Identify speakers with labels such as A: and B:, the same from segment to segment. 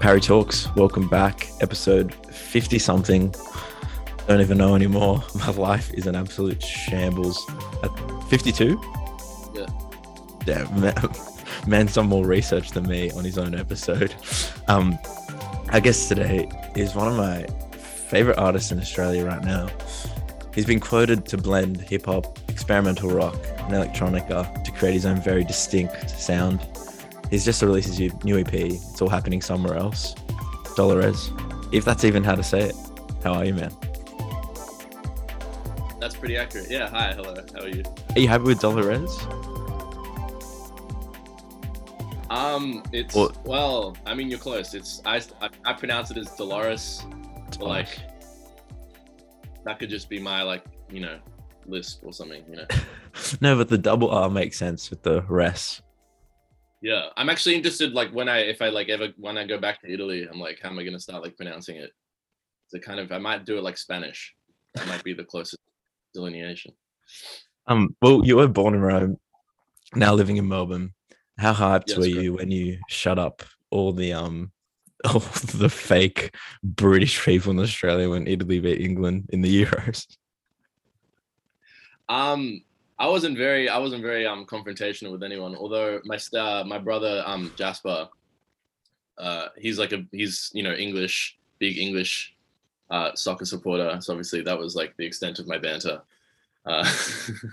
A: Parry Talks, welcome back. Episode 50 something. Don't even know anymore. My life is an absolute shambles. At 52?
B: Yeah.
A: Damn, man, man's done more research than me on his own episode. Um, I guess today is one of my favorite artists in Australia right now. He's been quoted to blend hip hop, experimental rock, and electronica to create his own very distinct sound. He's just released his new EP. It's all happening somewhere else. Dolores, if that's even how to say it. How are you, man?
B: That's pretty accurate. Yeah. Hi. Hello. How are you?
A: Are you happy with Dolores?
B: Um, it's
A: Well-
B: well. I mean, you're close. It's I I, I pronounce it as Dolores, but like that could just be my like you know lisp or something. You know.
A: no, but the double R makes sense with the res.
B: Yeah. I'm actually interested. Like when I if I like ever when I go back to Italy, I'm like, how am I gonna start like pronouncing it? Kind of I might do it like Spanish. That might be the closest delineation.
A: Um, well, you were born in Rome, now living in Melbourne. How hyped
B: Yes,
A: were you when you shut up all the um all the fake British people in Australia when Italy beat England in the Euros?
B: Um, I wasn't very, I wasn't very um confrontational with anyone. Although my star, my brother, um Jasper, uh, he's like a, he's you know English, big English, uh, soccer supporter. So obviously that was like the extent of my banter. Uh,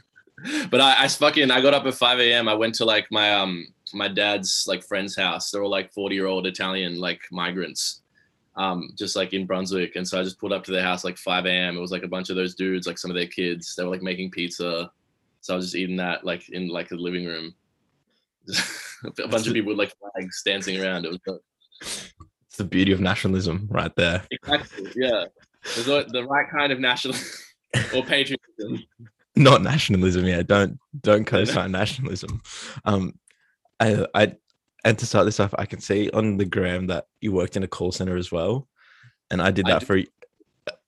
B: but I, I fucking, I got up at 5 a.m. I went to like my um my dad's like friend's house. They're all like 40 year old Italian like migrants. Um, just like in Brunswick, and so I just pulled up to their house like 5 a.m. It was like a bunch of those dudes, like some of their kids. They were like making pizza, so I was just eating that like in like the living room. a bunch of people with like flags dancing around. It was dope.
A: It's the beauty of nationalism right there.
B: exactly yeah. Was the- right kind of nationalism or patriotism.
A: Not nationalism, yeah. Don't don't co-sign nationalism. Um, I I and to start this off, I can see on the gram that you worked in a call center as well, and I did that
B: did.
A: for.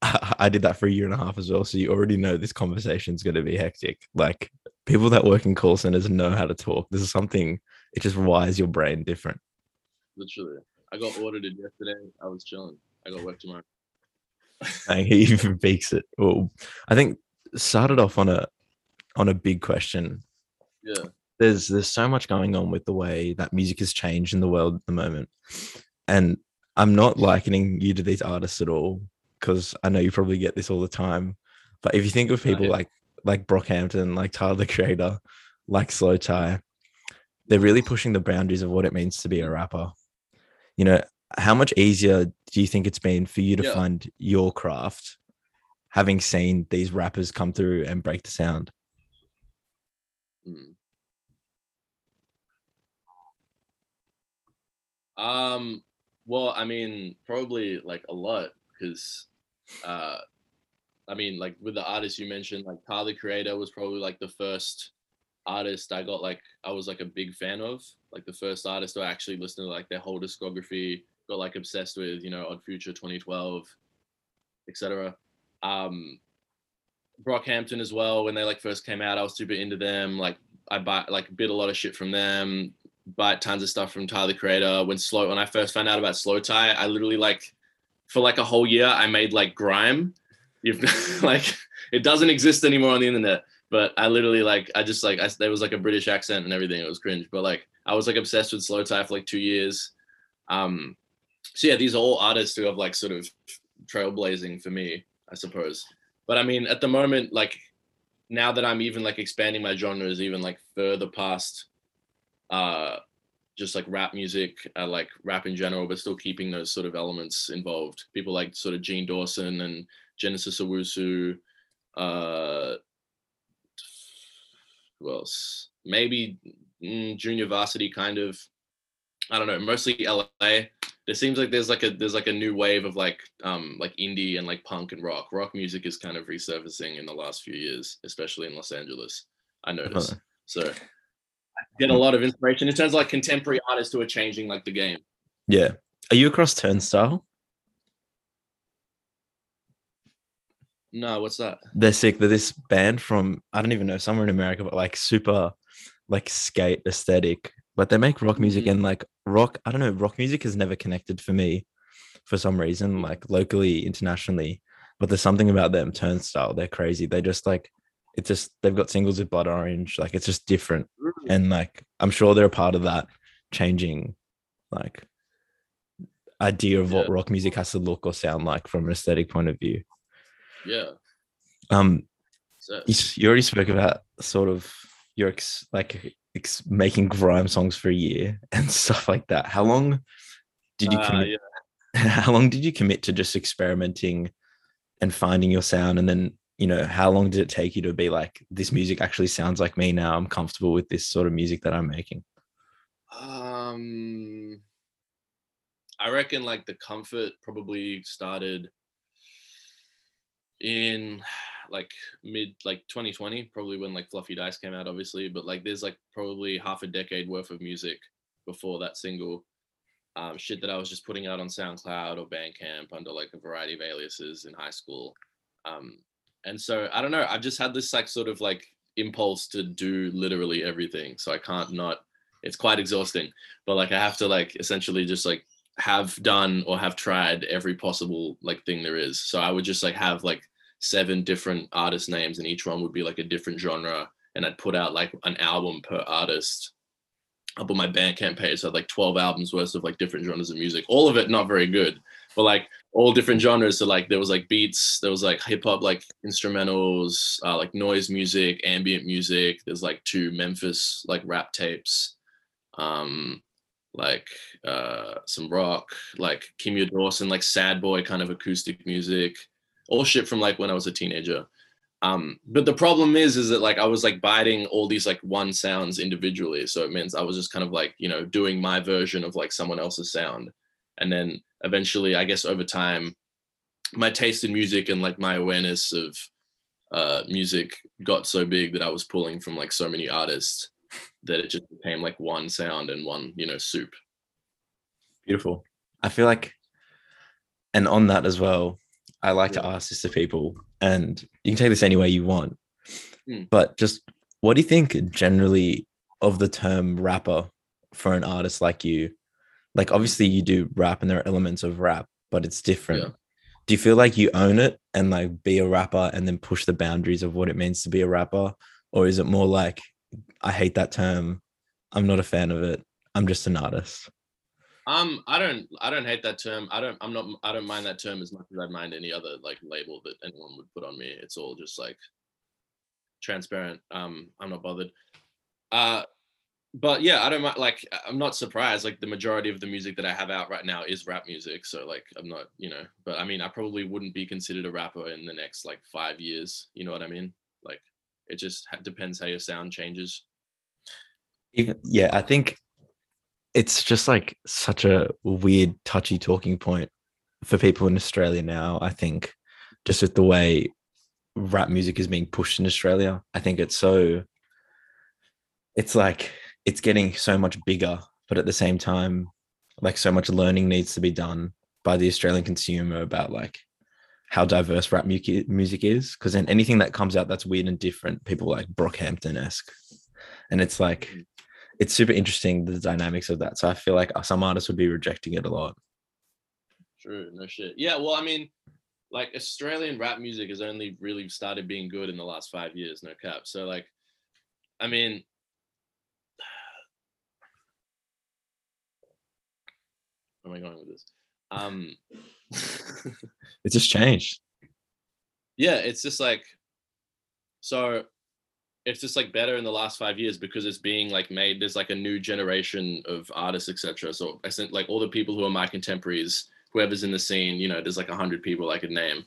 A: I did that for a year and a half as well, so you already know this conversation is going to be hectic. Like people that work in call centers know how to talk. This is something it just wires your brain different.
B: Literally, I got audited yesterday. I was chilling. I got work tomorrow.
A: He even peaks it. Well, I think started off on a on a big question
B: Yeah,
A: there's there's so much going on with the way that music has changed in the world at the moment and i'm not likening you to these artists at all because i know you probably get this all the time but if you think of people like like brockhampton like tyler the creator like slowthai they're really pushing the boundaries of what it means to be a rapper you know how much easier do you think it's been for you to
B: Yeah.
A: find your craft having seen these rappers come through and break the sound
B: Mm. Um, well, I mean, probably like a lot because, uh, I mean, like with the artists you mentioned, like Tyler Creator was probably like the first artist I got like I was like a big fan of, like the first artist I actually listened to like their whole discography, got like obsessed with, you know, Odd Future 2012, etc. Um, Brockhampton as well. When they like first came out, I was super into them. Like I buy like bit a lot of shit from them. Bought tons of stuff from Tyler Creator. When slow when I first found out about slowthai, I literally like for like a whole year I made like grime. You've like it doesn't exist anymore on the internet. But I literally like I just like I, there was like a British accent and everything. It was cringe. But like I was like obsessed with slowthai for like two years. Um, so yeah, these are all artists who have like sort of trailblazing for me, I suppose. But I mean, at the moment, like now that I'm even like expanding my genres even like further past uh just like rap music, uh, like rap in general, but still keeping those sort of elements involved. People like sort of Gene Dawson and Genesis Owusu, uh who else? Maybe mm, Junior Varsity kind of. I don't know, mostly LA. There seems like there's like a there's like a new wave of like um like indie and like punk and rock. Rock music is kind of resurfacing in the last few years, especially in Los Angeles. I noticed.
A: Uh-huh.
B: So get a lot of inspiration in terms of like contemporary artists who are changing like the game.
A: Yeah. Are you across Turnstile?
B: No, what's that?
A: They're sick. They're this band from I don't even know somewhere in America, but like super, like skate aesthetic. but they make rock music
B: Mhm.
A: and like rock. I don't know. Rock music has never connected for me, for some reason, like locally, internationally. But there's something about them. Turnstile, they're crazy. They just like it's just they've got singles with Blood Orange. Like it's just different, and like I'm sure they're a part of that changing, like idea of what
B: Yeah.
A: rock music has to look or sound like from an aesthetic point of view.
B: Yeah.
A: Um,
B: So
A: you, you already spoke about sort of your ex, like ex, making grime songs for a year and stuff like that. How long did you
B: uh,
A: commit?
B: yeah.
A: How long did you commit to just experimenting and finding your sound? And then you know, how long did it take you to be like, this music actually sounds like me now? I'm comfortable with this sort of music that I'm making.
B: Um, I reckon like the comfort probably started in like mid like 2020, probably when like Fluffy Dice came out, obviously. But like there's like probably half a decade worth of music before that single. Um, shit that I was just putting out on SoundCloud or Bandcamp under like a variety of aliases in high school. Um, and so I don't know. I've just had this like sort of like impulse to do literally everything. So I can't not. It's quite exhausting, but like I have to like essentially just like have done or have tried every possible like thing there is. So I would just like have like seven different artist names, and each one would be like a different genre, and I'd put out like an album per artist. Up on my Bandcamp page, so I had like 12 albums worth of like different genres of music. All of it not very good, but like all different genres. So like there was like beats, there was like hip hop, like instrumentals, uh, like noise music, ambient music. There's like two Memphis like rap tapes, um, like uh, some rock, like Kimya Dawson, like sad boy kind of acoustic music, all shit from like when I was a teenager. Um, but the problem is, is that like I was like biting all these like one sounds individually. So it means I was just kind of like, you know, doing my version of like someone else's sound. And then eventually, I guess over time, my taste in music and like my awareness of uh, music got so big that I was pulling from like so many artists that it just became like one sound and one, you know, soup.
A: Beautiful. I feel like, and on that as well, I like to ask this to people, and you can take this any way you want.
B: Hmm.
A: But just what do you think generally of the term rapper for an artist like you? Like, obviously, you do rap and there are elements of rap, but it's different.
B: Yeah.
A: Do you feel like you own it and like be a rapper and then push the boundaries of what it means to be a rapper? Or is it more like, I hate that term. I'm not a fan of it. I'm just an artist.
B: Um, I don't, I don't hate that term. I don't, I'm not, I don't mind that term as much as I'd mind any other like label that anyone would put on me. It's all just like transparent. Um, I'm not bothered. Uh, but yeah, I don't mind. Like, uh, I'm not surprised. Like, the majority of the music that I have out right now is rap music. So like, I'm not, you know. But I mean, I probably wouldn't be considered a rapper in the next like five years. You know what I mean? Like, it just depends how your sound changes.
A: yeah i think it's just like such a weird touchy talking point for people in australia now i think just with the way rap music is being pushed in australia i think it's so it's like it's getting so much bigger but at the same time like so much learning needs to be done by the australian consumer about like how diverse rap music is because then anything that comes out that's weird and different people like brockhampton-esque and it's like it's super interesting the dynamics of that. So I feel like some artists would be rejecting it a lot.
B: True, no shit. Yeah, well, I mean, like Australian rap music has only really started being good in the last five years, no cap. So like, I mean, where am I going with this? Um,
A: It just changed.
B: yeah, it's just like, so it's just like better in the last five years because it's being like made. There's like a new generation of artists, etc. So I think like all the people who are my contemporaries, whoever's in the scene, you know, there's like a hundred people I could name.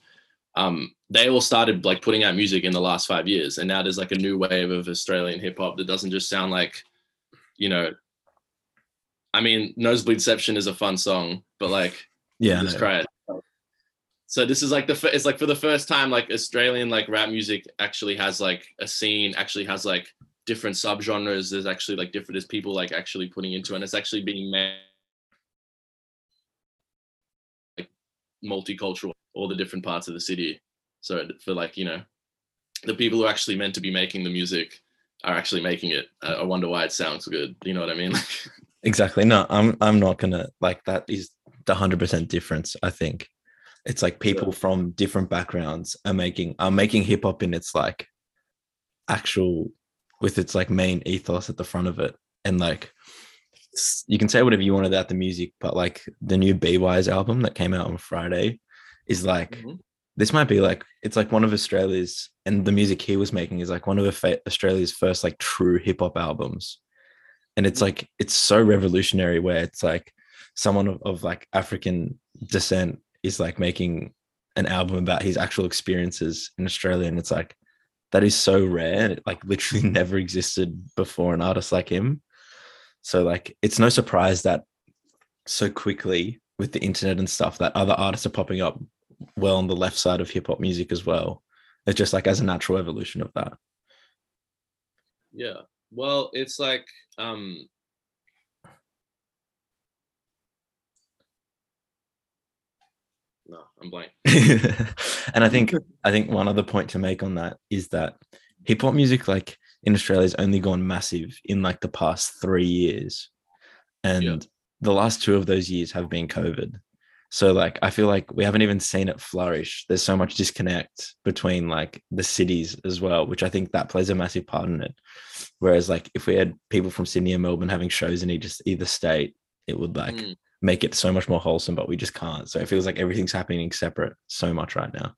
B: Um, they all started like putting out music in the last five years, and now there's like a new wave of Australian hip hop that doesn't just sound like, you know. I mean, Nosebleed Section is a fun song, but like
A: Yeah.
B: Just cry it. So this is like the fir- it's like for the first time like Australian like rap music actually has like a scene actually has like different subgenres there's actually like different there's people like actually putting into it and it's actually being made like multicultural all the different parts of the city so for like you know the people who are actually meant to be making the music are actually making it. I, I wonder why it sounds good. You know what I mean?
A: exactly. No, I'm I'm not gonna like that is the hundred percent difference. I think it's like people yeah. from different backgrounds are making are making hip hop in its like actual with its like main ethos at the front of it, and like you can say whatever you want about the music, but like the new B Wise album that came out on Friday is like mm-hmm. this might be like it's like one of Australia's and the music he was making is like one of Australia's first like true hip hop albums, and it's like it's so revolutionary where it's like someone of, of like African descent is like making an album about his actual experiences in Australia, and it's like that is so rare. It like literally never existed before an artist like him. So like it's no surprise that so quickly with the internet and stuff that other artists are popping up well on the left side of hip hop music as well. It's just like as a natural evolution of that.
B: Yeah. Well, it's like um No, I'm blank.
A: and I think I think one other point to make on that is that hip hop music like in Australia has only gone massive in like the past 3 years. And yeah. the last two of those years have been COVID. So like I feel like we haven't even seen it flourish. There's so much disconnect between like the cities as well, which I think that plays a massive part in it. Whereas like if we had people from Sydney and Melbourne having shows in each either state, it would like mm. make it so much more wholesome, but we just can't. So it feels like everything's happening separate so much right now.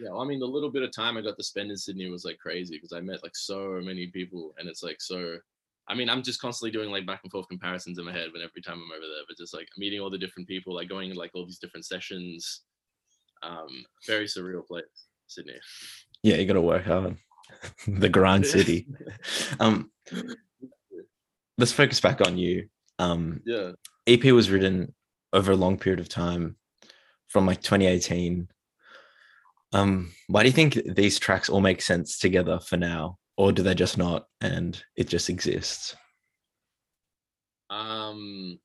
B: Yeah, well, I mean, the little bit of time I got to spend in Sydney was like crazy because I met like so many people, and it's like so I mean, I'm just constantly doing like back and forth comparisons in my head when every time I'm over there, but just like meeting all the different people, like going like all these different sessions. Um, very surreal place, Sydney.
A: Yeah, you got to work hard. the grand city. um, let's focus back on you. Um,
B: yeah.
A: EP was written over a long period of time, from like 2018. Um, why do you think these tracks all make sense together for now? Or do they just not and it just exists?
B: Um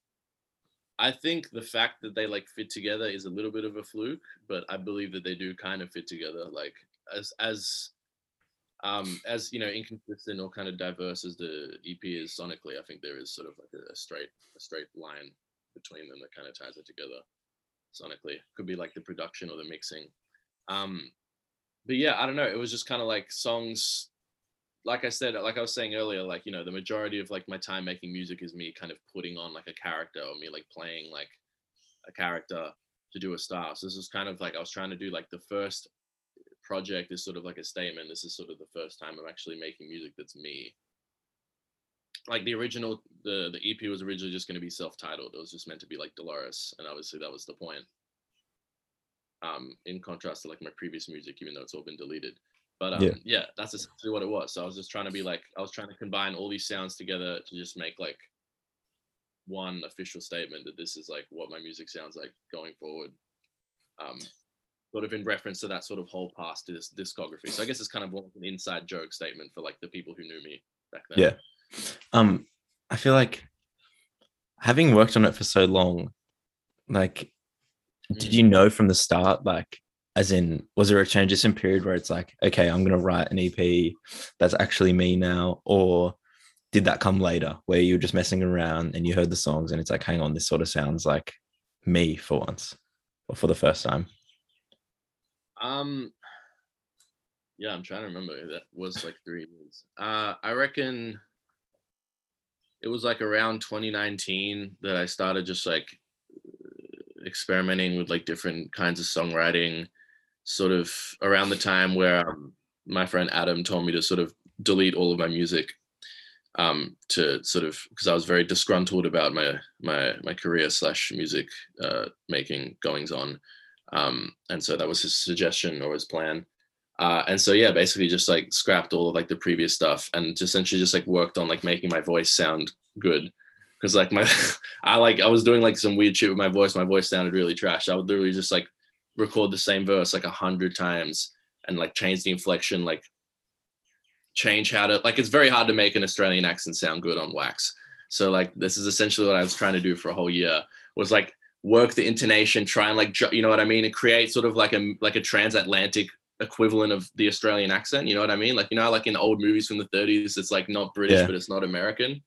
B: i think the fact that they like fit together is a little bit of a fluke but i believe that they do kind of fit together like as as um as you know inconsistent or kind of diverse as the ep is sonically i think there is sort of like a, a straight a straight line between them that kind of ties it together sonically. Could be like the production or the mixing. Um but yeah i don't know it was just kind of like songs like I said, like I was saying earlier, like you know, the majority of like my time making music is me kind of putting on like a character or me like playing like a character to do a style. So this is kind of like I was trying to do like the first project is sort of like a statement. This is sort of the first time I'm actually making music that's me. Like the original, the the EP was originally just going to be self-titled. It was just meant to be like Dolores, and obviously that was the point. Um, in contrast to like my previous music, even though it's all been deleted. But um, yeah. yeah, that's essentially what it was. So I was just trying to be like, I was trying to combine all these sounds together to just make like one official statement that this is like what my music sounds like going forward. Um, sort of in reference to that sort of whole past disc- discography. So I guess it's kind of like an inside joke statement for like the people who knew me back then.
A: Yeah. Um, I feel like having worked on it for so long, like, mm. did you know from the start, like, as in was there a transition period where it's like okay i'm going to write an ep that's actually me now? Or did that come later where you were just messing around and you heard the songs and it's like hang on this sort of sounds like me for once or for the first time?
B: Um yeah i'm trying to remember that was like three years uh i reckon it was like around 2019 that i started just like experimenting with like different kinds of songwriting sort of around the time where um, my friend Adam told me to sort of delete all of my music um, to sort of because I was very disgruntled about my my my career slash music uh, making goings on, um, and so that was his suggestion or his plan. Uh, and so yeah, basically just like scrapped all of like the previous stuff and just essentially just like worked on like making my voice sound good. Cause like my, I like I was doing like some weird shit with my voice. My voice sounded really trash. I would literally just like record the same verse like a hundred times and like change the inflection, like change how to like it's very hard to make an Australian accent sound good on wax. So like this is essentially what I was trying to do for a whole year was like work the intonation, try and like you know what I mean, and create sort of like a like a transatlantic equivalent of the Australian accent. You know what I mean? Like you know, like in old movies from the 30s, it's like not British,
A: Yeah.
B: but it's not American.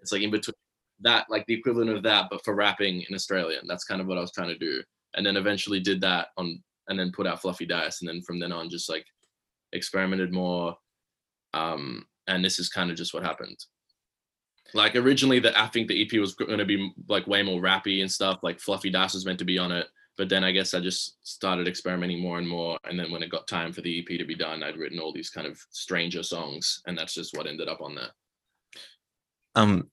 B: It's like in between that, like the equivalent of that, but for rapping in Australian. That's kind of what I was trying to do. And then eventually did that on and then put out Fluffy Dice. And then from then on just like experimented more. Um, and this is kind of just what happened. Like originally that I think the EP was gonna be like way more rappy and stuff, like Fluffy Dice was meant to be on it but then I guess I just started experimenting more and more. And then when it got time for the EP to be done, I'd written all these kind of stranger songs, and that's just what ended up on there.
A: Um,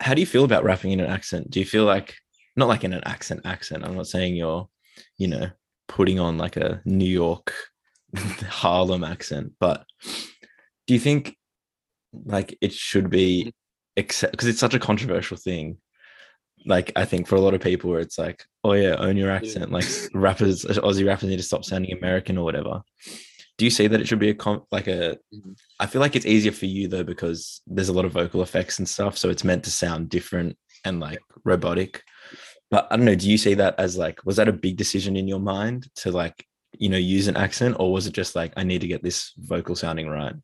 A: how do you feel about rapping in an accent? Do you feel like not like in an accent accent? I'm not saying you're, you know, putting on like a New York Harlem accent, but do you think like it should be accept because it's such a controversial thing? Like I think for a lot of people, where it's like, oh yeah, own your accent. Like rappers, Aussie rappers need to stop sounding American or whatever. Do you see that it should be a con- like a?
B: Mhm.
A: I feel like it's easier for you though because there's a lot of vocal effects and stuff, so it's meant to sound different and like robotic. But I don't know. Do you see that as like was that a big decision in your mind to like you know use an accent, or was it just like I need to get this vocal sounding right?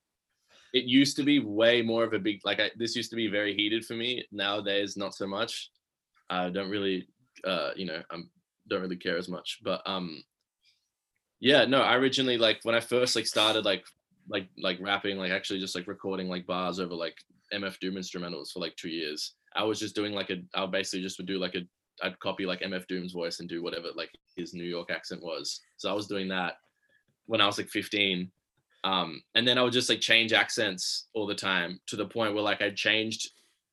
B: It used to be way more of a big like I, this used to be very heated for me. Nowadays, not so much. I don't really, uh, you know, I'm don't really care as much. But um, yeah, no. I originally like when I first like started like like like rapping, like actually just like recording like bars over like MF Doom instrumentals for like two years. I was just doing like a, I basically just would do like a, I'd copy like MF Doom's voice and do whatever like his New York accent was. So I was doing that when I was like 15. Um, and then I would just like change accents all the time to the point where like I changed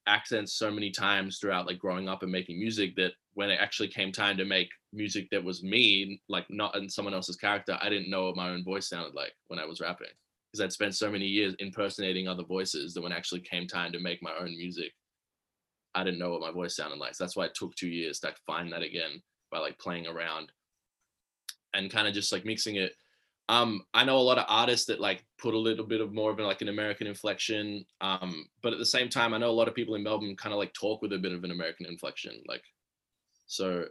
B: accents so many times throughout like growing up and making music that when it actually came time to make music that was me, like not in someone else's character, I didn't know what my own voice sounded like when I was rapping because I'd spent so many years impersonating other voices that when it actually came time to make my own music, I didn't know what my voice sounded like. So that's why it took two years to find that again by like playing around and kind of just like mixing it. Um, I know a lot of artists that like put a little bit of more of a, like an American inflection. Um, but at the same time, I know a lot of people in Melbourne kind of like talk with a bit of an American inflection. Like, so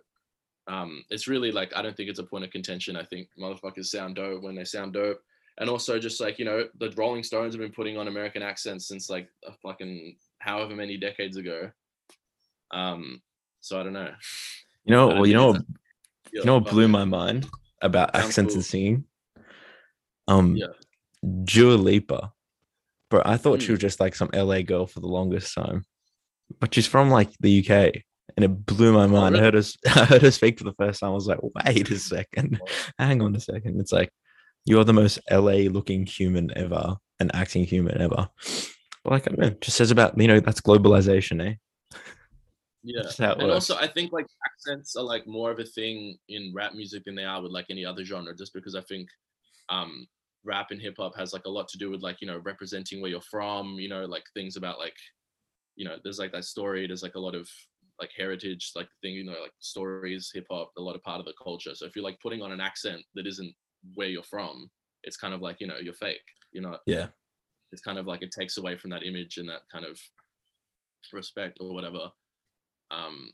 B: um, it's really like I don't think it's a point of contention. I think motherfuckers sound dope when they sound dope and also just like you know the rolling stones have been putting on american accents since like a fucking however many decades ago um so i don't know
A: You know, well, you know, you know what blew my mind about
B: Sounds
A: accents
B: cool.
A: and singing? Um,
B: Yeah.
A: Dua Lipa, bro. I thought she
B: Mm.
A: was just like some LA girl for the longest time, but she's from like the UK, and it blew my mind. I
B: Oh,
A: heard her, I heard her speak for the first time. I was like, wait a second, hang on a second. It's like you're the most LA looking human ever, and acting human ever. But like I don't know, just says about you know that's globalization, eh?
B: Yeah
A: Just how it
B: and
A: works.
B: also i think like accents are like more of a thing in rap music than they are with like any other genre just because i think um rap and hip hop has like a lot to do with like you know representing where you're from you know like things about like you know there's like that story there's like a lot of like heritage like thing you know like stories hip hop a lot of part of the culture. So if you're like putting on an accent that isn't where you're from it's kind of like you know you're fake. You know
A: yeah,
B: it's kind of like it takes away from that image and that kind of respect or whatever um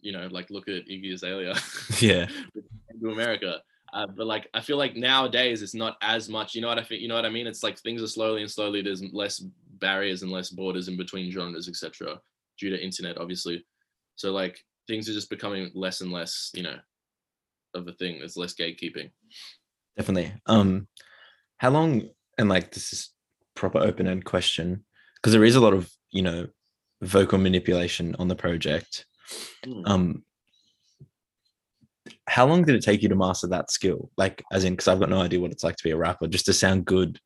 B: you know like look at iggy azalea
A: yeah,
B: to america. Uh, but like i feel like nowadays it's not as much you know what i think you know what i mean? It's like things are slowly and slowly there's less barriers and less borders in between genres etc due to internet obviously. So like things are just becoming less and less you know of a thing. There's less gatekeeping.
A: Definitely. Um, how long? And like this is proper open end question because there is a lot of you know vocal manipulation on the project.
B: Hmm.
A: um how long did it take you to master that skill like as in because i've got no idea what it's like to be a rapper just to sound good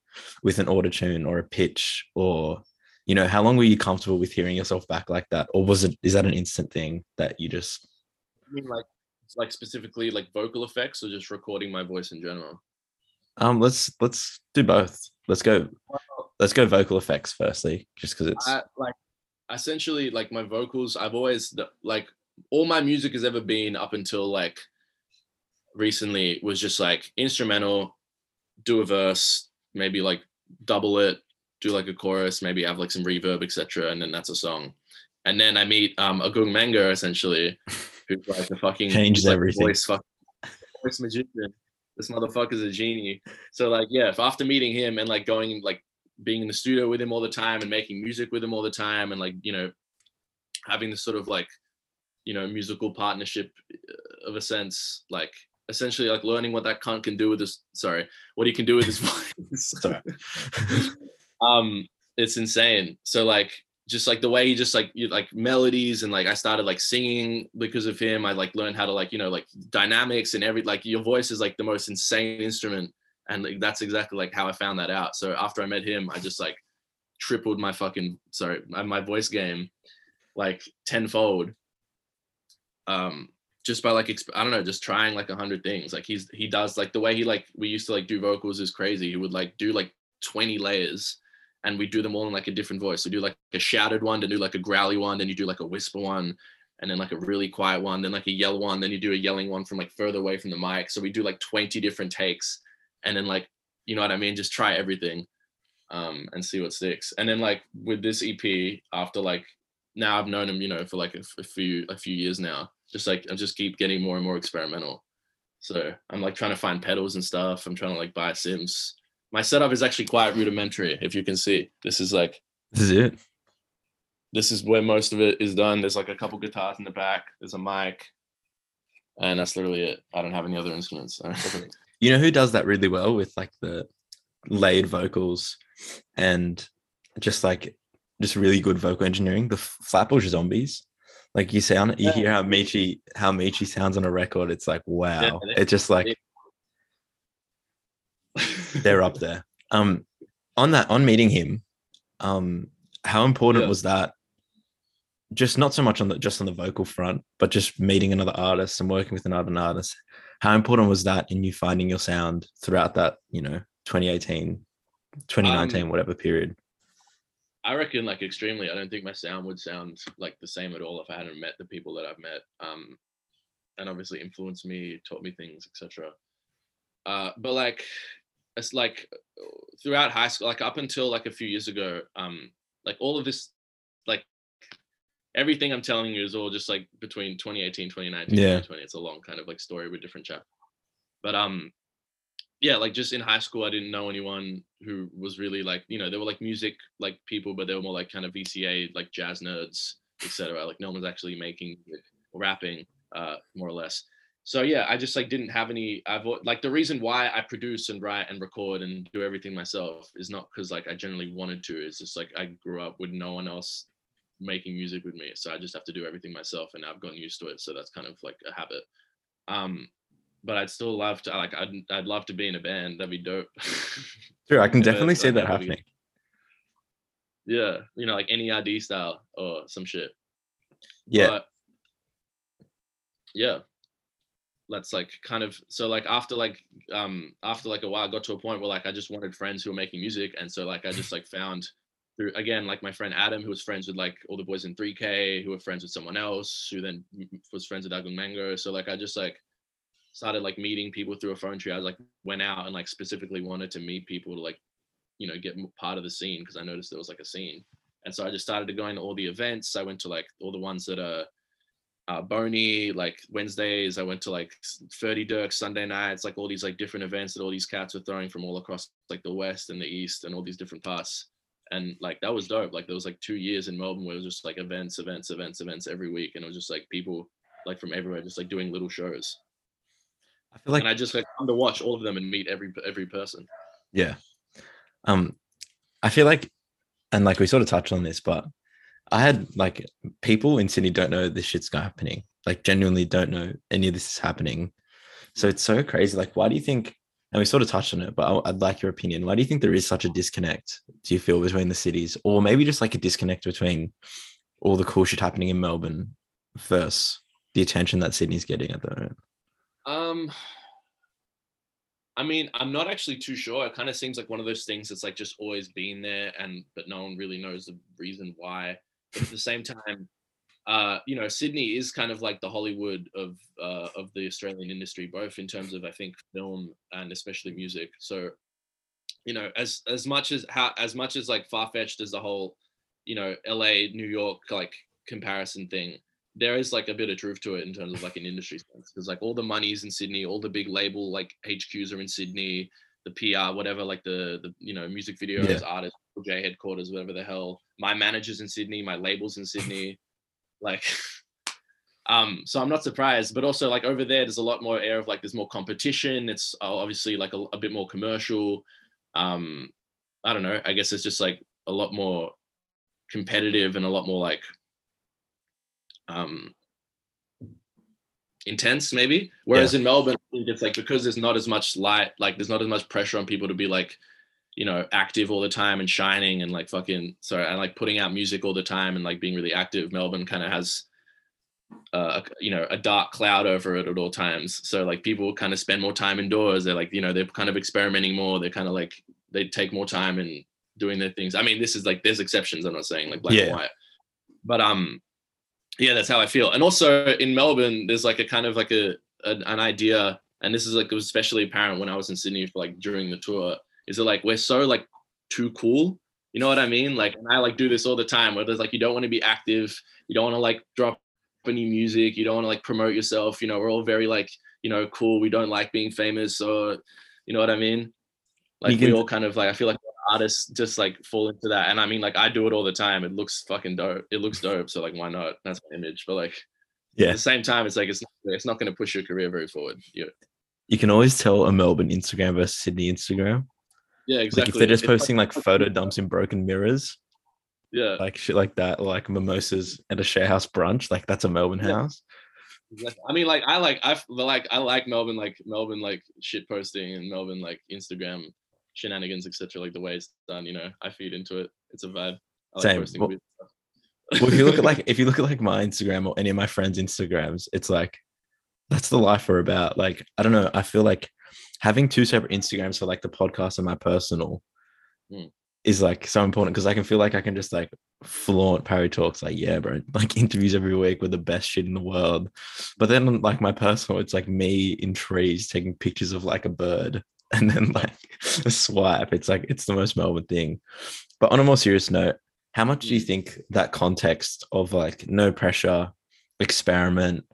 A: with an auto tune or a pitch or you know how long were you comfortable with hearing yourself back like that or was it is that an instant thing that you just
B: I mean like like specifically like vocal effects or just recording my voice in general
A: um let's let's do both let's go let's go vocal effects firstly just because it's
B: I, like essentially like my vocals i've always like all my music has ever been up until like recently was just like instrumental do a verse maybe like double it do like a chorus maybe have like some reverb etc and then that's a song and then i meet um Agung Mango essentially who's like the fucking
A: Changes
B: like,
A: everything.
B: voice fucking voice magician this motherfucker's a genie. So like, yeah, after meeting him and like going like being in the studio with him all the time and making music with him all the time and like you know having this sort of like you know musical partnership uh, of a sense like essentially like learning what that cunt can do with this sorry what he can do with his voice sorry. um it's insane so like just like the way he just like you, like melodies and like I started like singing because of him. I like learned how to like you know like dynamics and every like your voice is like the most insane instrument, and like, that's exactly like how I found that out. So after I met him, I just like tripled my fucking sorry my, voice game like tenfold. Um, just by like exp- I don't know, just trying like a hundred things. Like he's he does like the way he like we used to like do vocals is crazy. He would like do like twenty layers and we do them all in like a different voice. We do like a shouted one, then do like a growly one, then you do like a whisper one, and then like a really quiet one, then like a yell one, then you do a yelling one from like further away from the mic. So we do like 20 different takes, and then like you know what I mean, just try everything, um, and see what sticks. And then like with this EP, after like now I've known him, you know, for like a, a few a few years now. Just like I just keep getting more and more experimental. So I'm like trying to find pedals and stuff. I'm trying to like buy Sims my setup is actually quite rudimentary. If you can see, this is like
A: this is it.
B: This is where most of it is done. There's like a couple guitars in the back. There's a mic, and that's literally it. I don't have any other instruments.
A: You know who does that really well with like the laid vocals and just like just really good vocal engineering. The Flatbush Zombies. Like you sound, you hear how Meechy how Meechy sounds on a record. It's like wow. Yeah, it's just like they're up there. Um, on that, on meeting him, um, how important yeah. was that? Just not so much on the just on the vocal front, but just meeting another artist and working with another artist. How important was that in you finding your sound throughout that, you know, 2018, 2019, um, whatever period?
B: I reckon like extremely. I don't think my sound would sound like the same at all if I hadn't met the people that I've met. Um, and obviously influenced me, taught me things, etc. Uh, but like it's like throughout high school, like up until like a few years ago, um, like all of this, like everything I'm telling you is all just like between 2018, 2019, yeah. 2020. It's a long kind of like story with different chapters. But um, yeah, like just in high school, I didn't know anyone who was really like, you know, they were like music like people, but they were more like kind of VCA, like jazz nerds, etc. Like no one was actually making rapping, uh, more or less so yeah i just like didn't have any i've like the reason why i produce and write and record and do everything myself is not because like i generally wanted to it's just like i grew up with no one else making music with me so i just have to do everything myself and i've gotten used to it so that's kind of like a habit. Um but i'd still love to like i'd, I'd love to be in a band that'd be dope.
A: Sure i can definitely see that happening.
B: Yeah you know like NERD style or some shit.
A: Yeah. But,
B: yeah. That's like kind of so like after like um after like a while I got to a point where like I just wanted friends who were making music and so like I just like found through again like my friend Adam who was friends with like all the boys in 3K who were friends with someone else who then was friends with Agung Mango so like I just like started like meeting people through a phone tree. I was like went out and like specifically wanted to meet people to like you know get part of the scene because I noticed there was like a scene. And so I just started to going to all the events. I went to like all the ones that are uh, Boney, like Wednesdays, I went to like 30 Dirk Sunday nights, like all these like different events that all these cats were throwing from all across like the West and the East and all these different parts. And like that was dope. Like there was like two years in Melbourne where it was just like events, events, events, events every week. And it was just like people like from everywhere, just like doing little shows. I feel like and I just like come to watch all of them and meet every every person.
A: Yeah. Um I feel like and like we sort of touched on this, but I had like people in Sydney don't know this shit's happening. Like genuinely don't know any of this is happening. So it's so crazy. Like, why do you think? And we sort of touched on it, but I'd like your opinion. Why do you think there is such a disconnect? Do you feel between the cities, or maybe just like a disconnect between all the cool shit happening in Melbourne versus the attention that Sydney's getting at the moment?
B: Um, I mean, I'm not actually too sure. It kind of seems like one of those things that's like just always been there, and but no one really knows the reason why. But at the same time, uh, you know, Sydney is kind of like the Hollywood of uh, of the Australian industry, both in terms of I think film and especially music. So, you know, as as much as how as much as like far fetched as the whole, you know, L.A. New York like comparison thing, there is like a bit of truth to it in terms of like an industry sense because like all the money's in Sydney, all the big label like HQs are in Sydney, the PR, whatever, like the the you know music videos,
A: Yeah.
B: artists, J headquarters, whatever the hell. My manager's in Sydney, my label's in Sydney, like. Um, so I'm not surprised, but also like over there, there's a lot more air of like there's more competition. It's uh, obviously like a, a bit more commercial. Um, I don't know. I guess it's just like a lot more competitive and a lot more like um intense maybe whereas in melbourne I think it's like because there's not as much light like there's not as much pressure on people to be like you know active all the time and shining and like fucking sorry and like putting out music all the time and like being really active. Melbourne kind of has uh you know a dark cloud over it at all times. So like people kind of spend more time indoors. They're like you know they're kind of experimenting more. They're kind of like they take more time in doing their things. I mean this is like there's exceptions i'm not saying like black
A: Yeah.
B: and white. But um yeah that's how i feel. And also in melbourne there's like a kind of like a, a an idea and this is like was especially apparent when i was in sydney for like during the tour is it like we're so like too cool? You know what i mean? Like and i like do this all the time where there's like you don't want to be active you don't want to like drop any music you don't want to like promote yourself you know we're all very like you know cool we don't like being famous or you know what i mean? Like
A: can-
B: we all kind of like i feel like artists just like fall into that and i mean like i do it all the time it looks fucking dope it looks dope so like why not? That's my image but like at
A: Yeah.
B: the same time it's like it's not, it's not going to push your career very forward yeah.
A: You can always tell a Melbourne Instagram versus Sydney Instagram.
B: Yeah exactly.
A: Like if they're just
B: It's
A: posting like photo dumps in broken mirrors,
B: yeah
A: like shit like that, like mimosas at a share house brunch, like that's a Melbourne
B: Yeah.
A: house.
B: Exactly. I mean, like I like I f- like I like Melbourne, like Melbourne, like shit posting and Melbourne, like Instagram shenanigans, etc. Like the way it's done, you know, I feed into it. It's a vibe. I like
A: Same.
B: posting
A: Well-
B: stuff.
A: Well, if you look at like if you look at like my Instagram or any of my friends' Instagrams, it's like that's the life we're about. Like, I don't know. I feel like having two separate Instagrams for like the podcast and my personal
B: Mm.
A: is like so important because I can feel like I can just like flaunt Parry Talks, like, yeah, bro, like interviews every week with the best shit in the world. But then like my personal, it's like me in trees taking pictures of like a bird and then like a swipe. It's like it's the most Melbourne thing. But on a more serious note, how much do you
B: Mm.
A: think that context of like no pressure, experiment,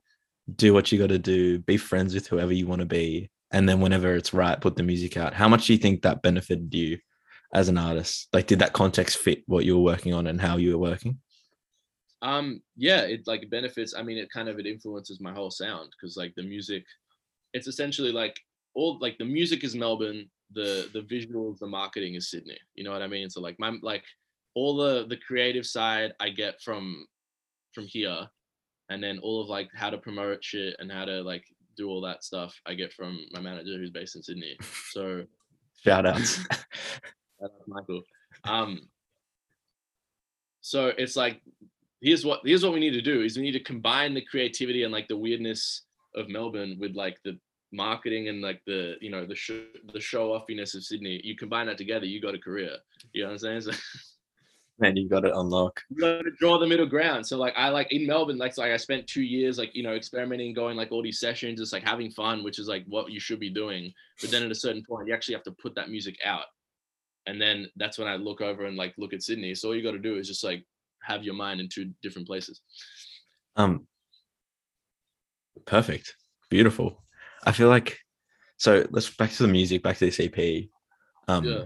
A: do what you got to do, be friends with whoever you want to be, and then whenever it's right, put the music out? How much do you think that benefited you as an artist? Like, did that context fit what you were working on and how you were working?
B: Um, yeah, it like benefits. I mean, it kind of it influences my whole sound because like the music, it's essentially like all like the music is Melbourne, the the visuals, the marketing is Sydney. You know what I mean? So like my like all the the creative side I get from from here, and then all of like how to promote shit and how to like do all that stuff I get from my manager who's based in Sydney. So
A: Shout outs.
B: Out Michael. Um, so it's like here's what here's what we need to do is we need to combine the creativity and like the weirdness of Melbourne with like the marketing and like the you know the show the show offiness of Sydney. You combine that together, you got a career. You know what I'm saying? So
A: Man, you got to unlock.
B: you got to draw the middle ground. So like I like in Melbourne, like so like I spent two years like you know experimenting, going like all these sessions, just like having fun, which is like what you should be doing. But then at a certain point, you actually have to put that music out, and then that's when I look over and like look at Sydney. So all you got to do is just like have your mind in two different places.
A: Um, perfect, beautiful. I feel like so. Let's back to the music, back to this EP. Um,
B: Yeah.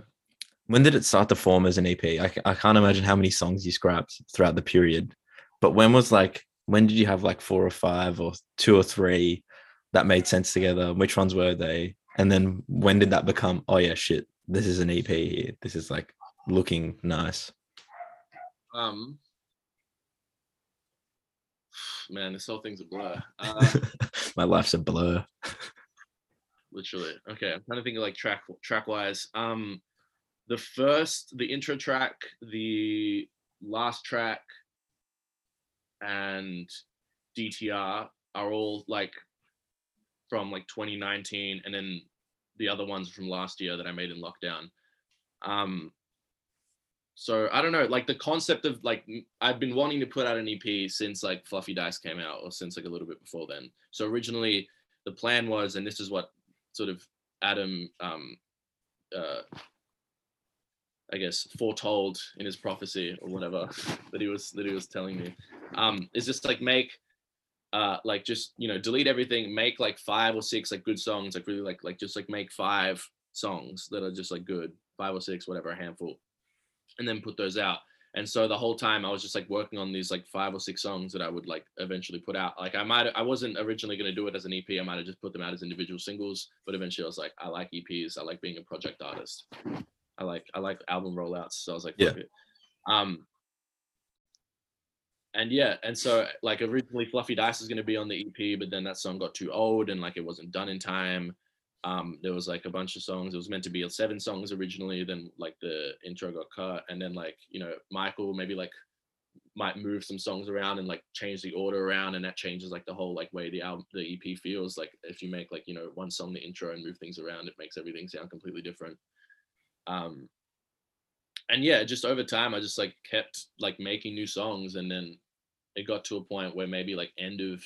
A: When did it start to form as an EP? I, I can't imagine how many songs you scrapped throughout the period. But when was like when did you have like four or five or two or three that made sense together? Which ones were they? And then when did that become? Oh yeah, shit. This is an EP here. This is like looking nice.
B: Um, man, this whole thing's a blur. Uh,
A: My life's a blur.
B: literally. Okay, I'm trying to think of like track track wise. Um, the first, the intro track, the last track, and DTR are all like from like 2019, and then the other ones from last year that I made in lockdown. Um, so I don't know, like the concept of like I've been wanting to put out an EP since like Fluffy Dice came out, or since like a little bit before then. So originally the plan was, and this is what sort of Adam, um, uh, I guess, foretold in his prophecy or whatever that he was that he was telling me, um, is just like make uh like just you know delete everything make like five or six like good songs like really like like just like make five songs that are just like good five or six whatever a handful and then put those out. And so the whole time i was just like working on these like five or six songs that i would like eventually put out. Like i might i wasn't originally to do it as an ep i might have just put them out as individual singles but eventually i was like i like eps i like being a project artist i like i like album rollouts so i was like Yeah. um and yeah and so like originally fluffy dice was going to be on the ep but then that song got too old and like it wasn't done in time. Um there was like a bunch of songs. It was meant to be seven songs originally then like the intro got cut and then like you know michael maybe like might move some songs around and like change the order around and that changes like the whole like way the album the ep feels. Like if you make like you know one song the intro and move things around it makes everything sound completely different um and yeah just over time i just like kept like making new songs and then it got to a point where maybe like end of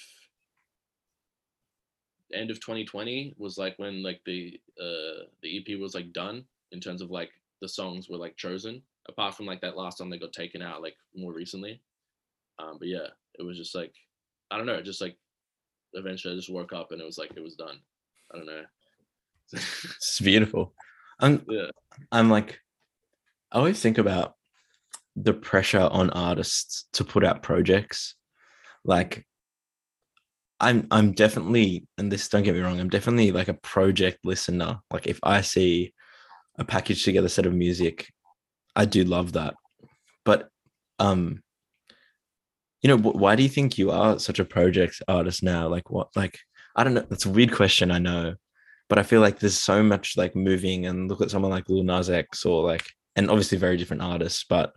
B: end of 2020 was like when like the uh the ep was like done in terms of like the songs were like chosen apart from like that last song that got taken out like more recently. Um but yeah it was just like i don't know just like eventually i just woke up and it was like it was done. I don't know.
A: It's beautiful. I'm
B: yeah
A: I'm like I always think about the pressure on artists to put out projects. Like I'm I'm definitely and this don't get me wrong, I'm definitely like a project listener. Like if I see a package together set of music, I do love that. But um you know, why do you think you are such a project artist now? Like what like I don't know, that's a weird question, I know but I feel like there's so much like moving and look at someone like Lil Nas X or like and obviously very different artists, but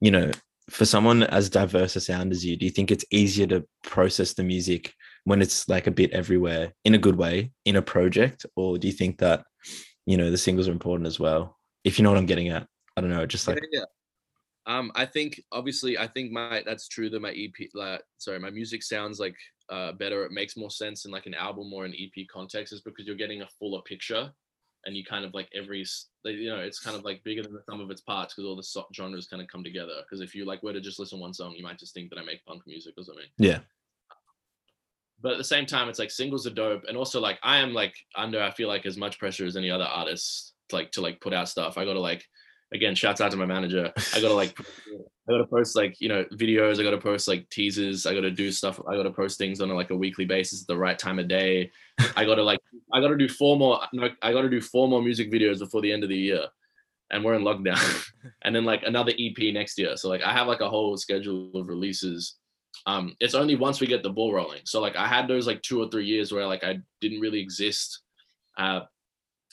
A: you know, for someone as diverse a sound as you, do you think it's easier to process the music when it's like a bit everywhere in a good way in a project, or do you think that you know the singles are important as well? If you know what I'm getting at, I don't know, just like
B: yeah, yeah. Um, I think obviously I think my that's true that my EP like sorry, my music sounds like uh better. It makes more sense in like an album or an EP context is because you're getting a fuller picture and you kind of like every you know it's kind of like bigger than the sum of its parts because all the so- genres kind of come together. Because if you like were to just listen one song you might just think that I make punk music or something.
A: Yeah,
B: but at the same time it's like singles are dope and also like i am like under i feel like as much pressure as any other artist like to like put out stuff. I gotta like again shouts out to my manager. I gotta like i gotta post like you know videos i gotta post like teasers i gotta do stuff i gotta post things on like a weekly basis at the right time of day. I gotta like i gotta do four more i gotta do four more music videos before the end of the year and we're in lockdown. And then like another ep next year. So like i have like a whole schedule of releases. Um it's only once we get the ball rolling. So like i had those like two or three years where like i didn't really exist uh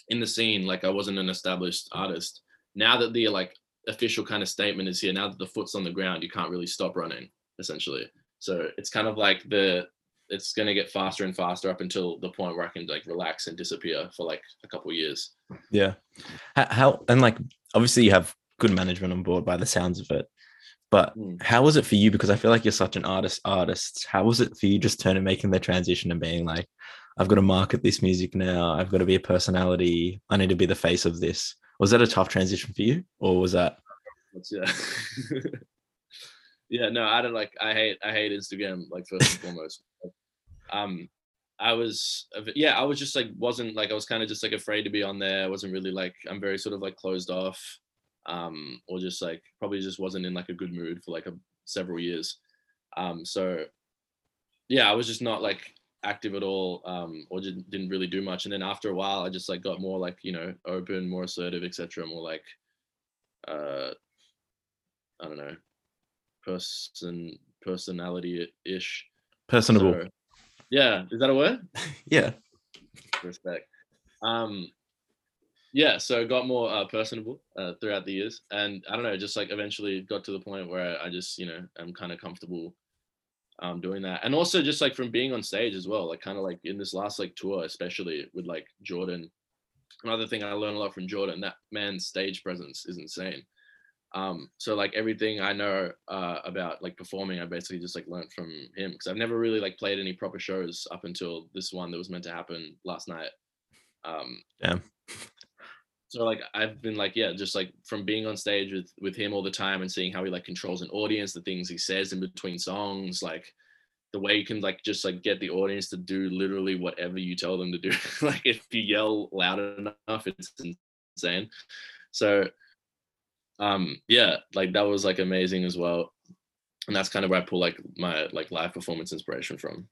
B: in the scene. Like i wasn't an established artist. Now that the like official kind of statement is here now that the foot's on the ground you can't really stop running essentially so it's kind of like the it's going to get faster and faster up until the point where i can like relax and disappear for like a couple years
A: yeah. How, how and like obviously you have good management on board by the sounds of it, but
B: Mm.
A: how was it for you? Because I feel like you're such an artist. Artist. How was it for you just turning making the transition and being like, I've got to market this music now. I've got to be a personality. I need to be the face of this. Was that a tough transition for you, or was that?
B: Yeah. yeah, no, I don't like I hate I hate Instagram like first and foremost. Um I was yeah, I was just like wasn't like I was kind of just like afraid to be on there. I wasn't really like I'm very sort of like closed off. Um or just like probably just wasn't in like a good mood for like a several years. Um so yeah, I was just not like active at all um or just didn't really do much and then after a while I just like got more like, you know, open, more assertive, etc. more like uh I don't know, person personality ish.
A: Personable.
B: yeah, is that a word?
A: yeah.
B: Respect. Um, yeah, so got more uh, personable uh, throughout the years, and I don't know, just like eventually got to the point where I just you know i'm kind of comfortable um doing that, and also just like from being on stage as well, like kind of like in this last like tour, especially with like Jordan. Another thing I learned a lot from Jordan, that man's stage presence is insane. Um, so like everything I know uh, about like performing, I basically just like learned from him because I've never really like played any proper shows up until this one that was meant to happen last night. Um,
A: Damn.
B: So like I've been like yeah, just like from being on stage with with him all the time and seeing how he like controls an audience, the things he says in between songs, like the way you can like just like get the audience to do literally whatever you tell them to do. like if you yell loud enough, it's insane. So um yeah, like that was like amazing as well. And that's kind of where I pull like my like live performance inspiration from.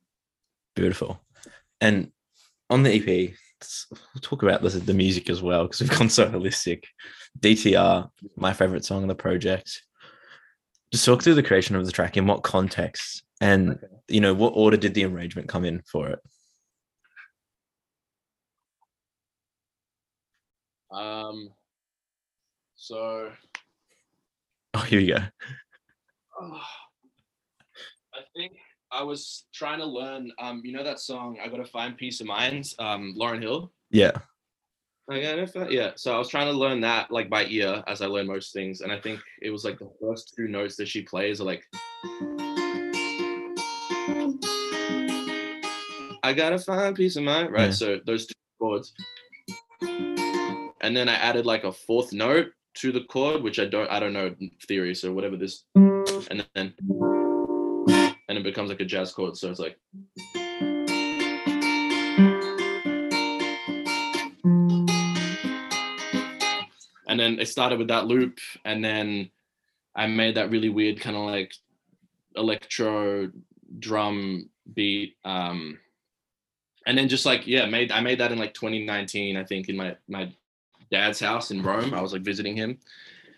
A: Beautiful. And on the EP, we'll talk about this, the music as well, because we've gone so holistic. DTR, my favorite song on the project. Just talk through the creation of the track in what context and okay. you know what order did the arrangement come in for it
B: um so
A: oh here we go
B: oh, i think i was trying to learn um you know that song i gotta find peace of mind um lauryn hill
A: yeah
B: I got yeah. So I was trying to learn that like by ear as I learn most things, and I think it was like the first two notes that she plays are like. I gotta find peace of mind. Right. Yeah. So those two chords. And then I added like a fourth note to the chord, which I don't I don't know theory, so whatever this and then and it becomes like a jazz chord. So it's like and then it started with that loop and then I made that really weird kind of like electro drum beat um and then just like yeah made i made that in like 2019 i think in my my dad's house in rome i was like visiting him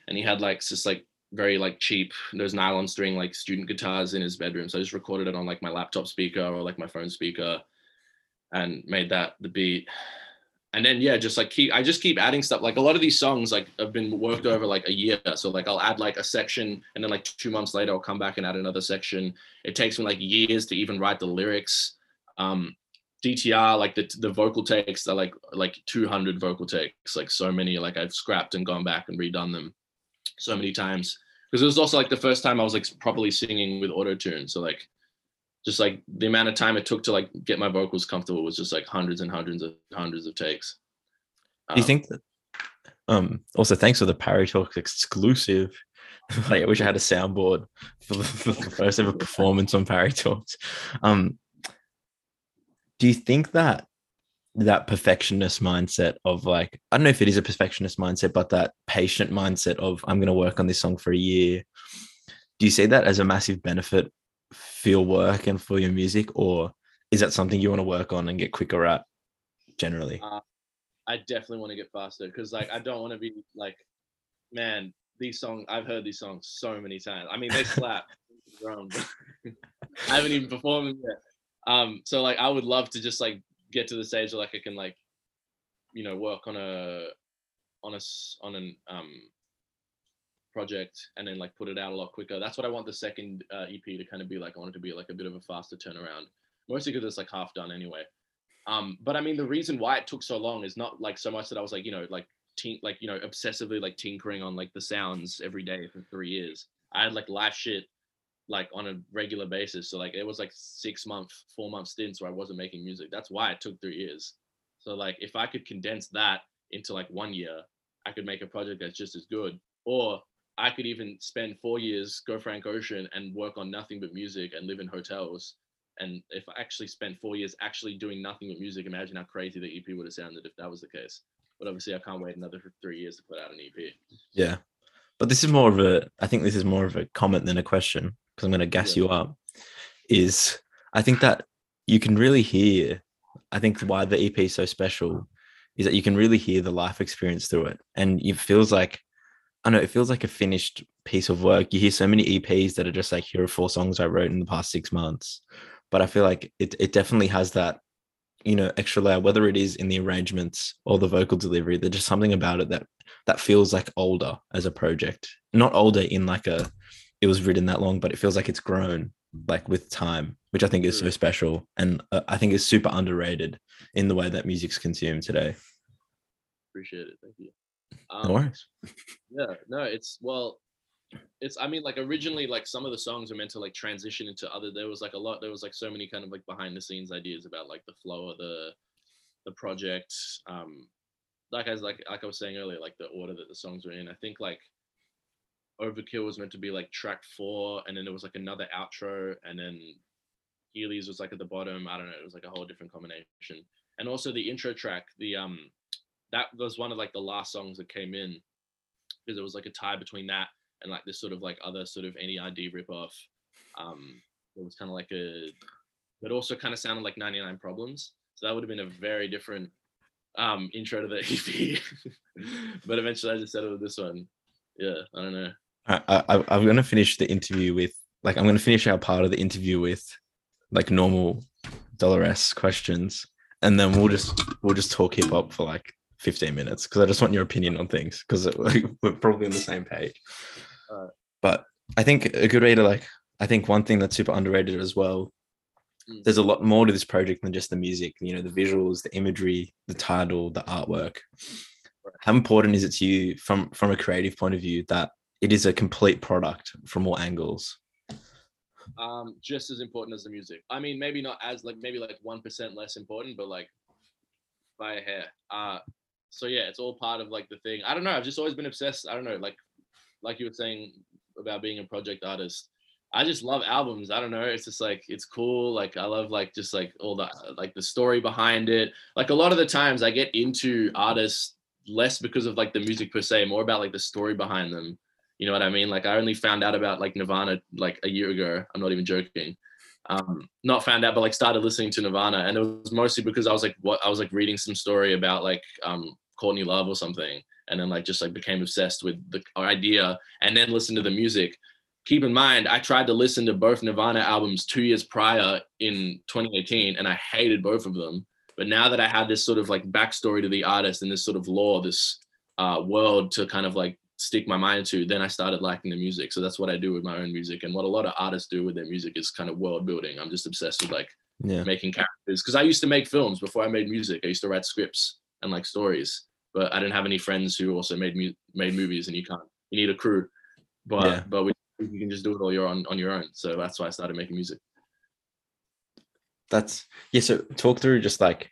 B: and he had like just like very like cheap. Those nylon string like student guitars in his bedroom so i just recorded it on like my laptop speaker or like my phone speaker and made that the beat. And then yeah just like keep i just keep adding stuff. Like a lot of these songs like have been worked over like a year so like i'll add like a section and then like two months later i'll come back and add another section. It takes me like years to even write the lyrics. Um DTR, like the the vocal takes are like like 200 vocal takes, like so many. Like I've scrapped and gone back and redone them so many times because it was also like the first time I was like properly singing with auto tune. So like just like the amount of time it took to like get my vocals comfortable was just like hundreds and hundreds of hundreds of takes.
A: Um, Do you think that? Um. Also, thanks for the Talk exclusive. like I wish I had a soundboard for the, for the first ever performance on Talks. Um do you think that that perfectionist mindset of like i don't know if it is a perfectionist mindset but that patient mindset of i'm going to work on this song for a year. Do you see that as a massive benefit for your work and for your music or is that something you want to work on and get quicker at generally? Uh,
B: i definitely want to get faster because like i don't want to be like man these songs i've heard these songs so many times. I mean they slap. I haven't even performed them yet. Um, so like I would love to just like get to the stage where like I can like, you know, work on a on a on an um project and then like put it out a lot quicker. That's what I want the second uh, EP to kind of be like. I want it to be like a bit of a faster turnaround, mostly because it's like half done anyway. Um, but I mean, the reason why it took so long is not like so much that I was like, you know, like tink, like you know, obsessively like tinkering on like the sounds every day for three years. I had like live shit like on a regular basis. So like it was like six month, four month stints where I wasn't making music. That's why it took three years. So like if I could condense that into like one year, I could make a project that's just as good. Or I could even spend four years, go Frank Ocean and work on nothing but music and live in hotels. And if I actually spent four years actually doing nothing but music, imagine how crazy the EP would have sounded if that was the case. But obviously I can't wait another three years to put out an EP.
A: Yeah. But this is more of a I think this is more of a comment than a question because I'm going to gas yeah. you up, is I think that you can really hear. I think why the EP is so special is that you can really hear the life experience through it, and it feels like I know it feels like a finished piece of work. You hear so many EPs that are just like here are four songs I wrote in the past six months, but I feel like it it definitely has that you know extra layer whether it is in the arrangements or the vocal delivery there's just something about it that that feels like older as a project not older in like a it was written that long, but it feels like it's grown like with time, which I think is so special, and uh, I think is super underrated in the way that music's consumed today.
B: Appreciate it, thank you.
A: Um, no worries.
B: Yeah, no, it's well, it's I mean like originally like some of the songs are meant to like transition into other. There was like a lot. There was like so many kind of like behind the scenes ideas about like the flow of the the project. Um, like I was like like I was saying earlier, like the order that the songs were in. I think like Overkill was meant to be like track four, and then there was like another outro, and then Healy's was like at the bottom. I don't know. It was like a whole different combination. And also the intro track, the um, that was one of like the last songs that came in because it was like a tie between that and like this sort of like other sort of NERD ripoff. Um, it was kind of like a, but also kind of sounded like 99 Problems. So that would have been a very different um intro to the EP. but eventually I just settled with this one. Yeah, I don't know.
A: I, I I'm gonna finish the interview with like I'm gonna finish our part of the interview with like normal Dolores questions, and then we'll just we'll just talk hip hop for like 15 minutes because I just want your opinion on things because like, we're probably on the same page. But I think a good way to like I think one thing that's super underrated as well.
B: Mm.
A: There's a lot more to this project than just the music. You know, the visuals, the imagery, the title, the artwork.
B: Right.
A: How important is it to you from from a creative point of view that it is a complete product from all angles?
B: um just as important as the music. I mean maybe not as like maybe like 1% less important but like by a hair. Uh so yeah it's all part of like the thing. I don't know i've just always been obsessed i don't know like like you were saying about being a project artist. I just love albums i don't know it's just like it's cool like i love like just like all the like the story behind it. Like a lot of the times i get into artists less because of like the music per se more about like the story behind them you know what I mean? Like I only found out about like Nirvana like a year ago. I'm not even joking. Um, not found out, but like started listening to Nirvana, and it was mostly because I was like, what I was like reading some story about like um, Courtney Love or something, and then like just like became obsessed with the idea, and then listened to the music. Keep in mind, I tried to listen to both Nirvana albums two years prior in 2018, and I hated both of them. But now that I had this sort of like backstory to the artist and this sort of lore, this uh, world to kind of like stick my mind to, then I started liking the music. So that's what I do with my own music. And what a lot of artists do with their music is kind of world building. I'm just obsessed with like
A: Yeah.
B: making characters because I used to make films before I made music. I used to write scripts and like stories, but I didn't have any friends who also made mu- made movies. And you can't, you need a crew. But
A: Yeah.
B: but we, you can just do it all your on on your own. So that's why I started making music.
A: That's yeah. So talk through just like,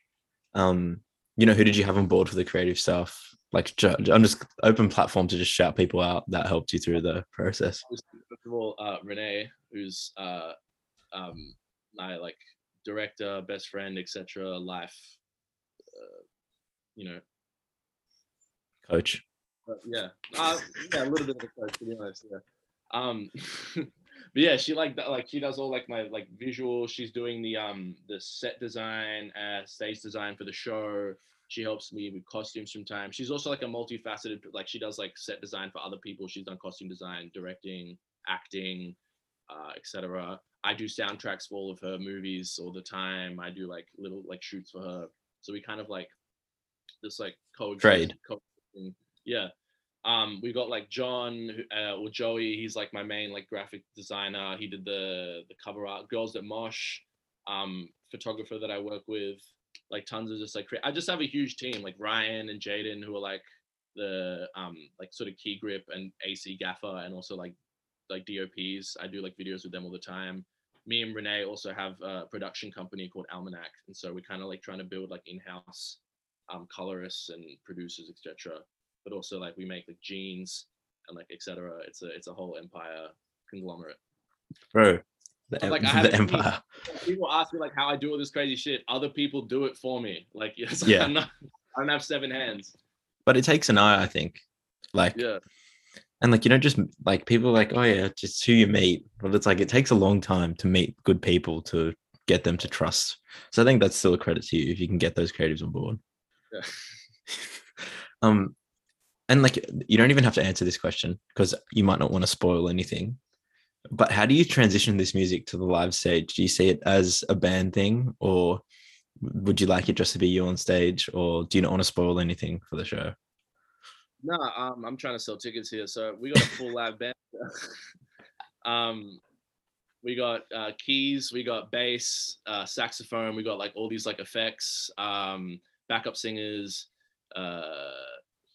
A: um, you know, who did you have on board for the creative stuff? Like, I'm just open platform to just shout people out that helped you through the process.
B: First of all, uh, Renee, who's uh, um, my like director, best friend, etc. Life, uh, you know,
A: Coach.
B: But yeah, uh, yeah, a little bit of a coach to be honest. Yeah. Um, but yeah, she like that. Like she does all like my like visual. She's doing the um the set design, uh, stage design for the show. She helps me with costumes from time. She's also like a multifaceted. Like she does like set design for other people. She's done costume design, directing, acting, uh, etc. I do soundtracks for all of her movies all the time. I do like little like shoots for her. So we kind of like this like coexist-
A: Trade.
B: coexisting- Yeah. Um, we got like John uh, or Joey. He's like my main like graphic designer. He did the the cover art. Girls that Mosh, um, photographer that I work with. Like tons of just like I just have a huge team like Ryan and Jaden who are like the um like sort of key grip and AC gaffer and also like like DOPs. I do like videos with them all the time. Me and Renee also have a production company called Almanac, and so we're kind of like trying to build like in-house um, colorists and producers, etc. But also like we make like jeans and like etc. It's a it's a whole empire conglomerate.
A: Bro. The,
B: Like, I
A: the
B: haven't seen-
A: empire.
B: People ask me like how I do all this crazy shit. Other people do it for me. Like yes,
A: Yeah.
B: I'm not. I don't have seven hands.
A: But it takes an eye, I think. Like,
B: Yeah.
A: and like you don't just like people like, oh yeah, just who you meet. But it's like it takes a long time to meet good people to get them to trust. So I think that's still a credit to you if you can get those creatives on board.
B: Yeah.
A: um, and like you don't even have to answer this question because you might not want to spoil anything. But how do you transition this music to the live stage? Do you see it as a band thing, or would you like it just to be you on stage, or do you not want to spoil anything for the show?
B: No, um, I'm trying to sell tickets here. So we got a full live band. um, we got uh, keys, we got bass, uh, saxophone, we got like all these like effects, um, backup singers, uh,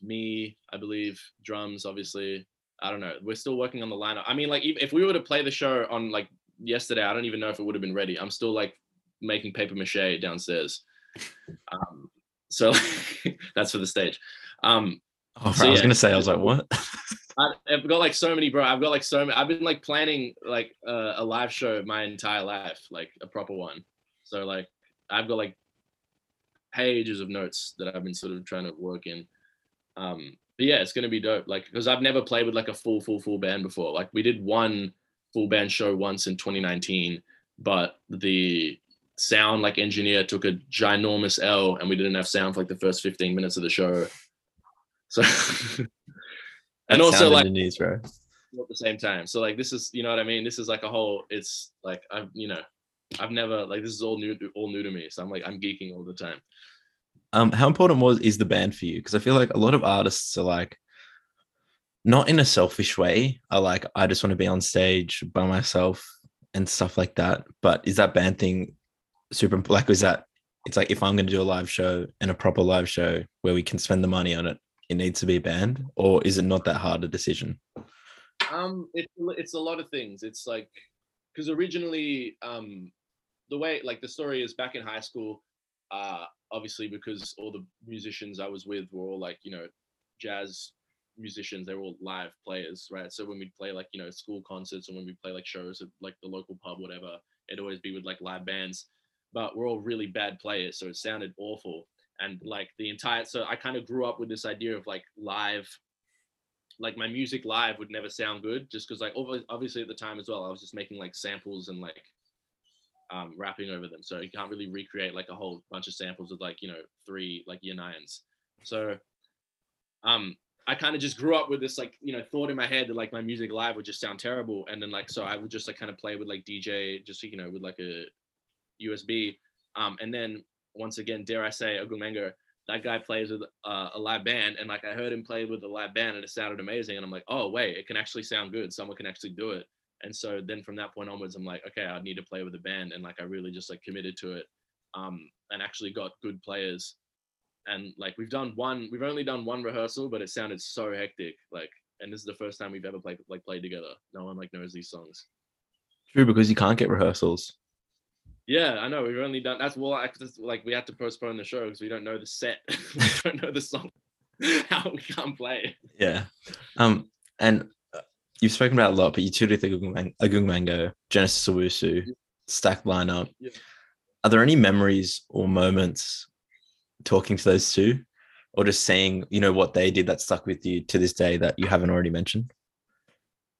B: me, I believe, drums, obviously. I don't know. We're still working on the lineup. I mean, like if, we were to play the show on like yesterday, I don't even know if it would have been ready. I'm still like making paper mache downstairs. Um, so that's for the stage. Um,
A: Oh,
B: So,
A: I was
B: yeah.
A: gonna say, I was like, what?
B: I've got like so many, bro. I've got like so many. I've been like planning like uh, a live show my entire life, like a proper one. So like I've got like pages of notes that I've been sort of trying to work in. Um, but yeah, it's gonna be dope. Like because I've never played with like a full, full, full band before. Like we did one full band show once in 2019, but the sound like engineer took a ginormous L, and we didn't have sound for like the first 15 minutes of the show. So. and also like
A: engineers, bro.
B: at the same time. So like this is you know what I mean. This is like a whole. It's like I've you know I've never like this is all new all new to me. So I'm like I'm geeking all the time.
A: Um, how important was is the band for you? Because I feel like a lot of artists are like, not in a selfish way. Are like, I just want to be on stage by myself and stuff like that. But is that band thing super? Like, is that? It's like if I'm going to do a live show and a proper live show where we can spend the money on it, it needs to be a band, or is it not that hard a decision?
B: Um, it's it's a lot of things. It's like because originally um the way like the story is back in high school. Uh, obviously because all the musicians I was with were all like you know jazz musicians they were all live players right? So when we'd play like you know school concerts and when we play like shows at like the local pub whatever it'd always be with like live bands. But we're all really bad players so it sounded awful. And like the entire so i kind of grew up with this idea of like live like my music live would never sound good just because like obviously at the time as well i was just making like samples and like um, rapping over them. So you can't really recreate like a whole bunch of samples with like, you know, three like year nines. So um I kind of just grew up with this like, you know, thought in my head that like my music live would just sound terrible. And then like so I would just like kind of play with like DJ, just you know, with like a USB. Um and then once again, dare I say Agung Mango, that guy plays with uh, a live band and like I heard him play with a live band and it sounded amazing. And I'm like, oh wait, it can actually sound good. Someone can actually do it and so then from that point onwards i'm like okay i need to play with a band and like i really just like committed to it um and actually got good players and like we've done one we've only done one rehearsal but it sounded so hectic like and this is the first time we've ever played like played together no one like knows these songs
A: True, because you can't get rehearsals.
B: yeah i know we've only done that's well I, like we had to postpone the show because we don't know the set we don't know the song how we can't play
A: Yeah. Um, and you've spoken about a lot, but you tutored the Agung Mango, Genesis Owusu,
B: Yeah.
A: stacked lineup.
B: Yeah.
A: Are there any memories or moments talking to those two, or just saying, you know, what they did that stuck with you to this day that you haven't already mentioned?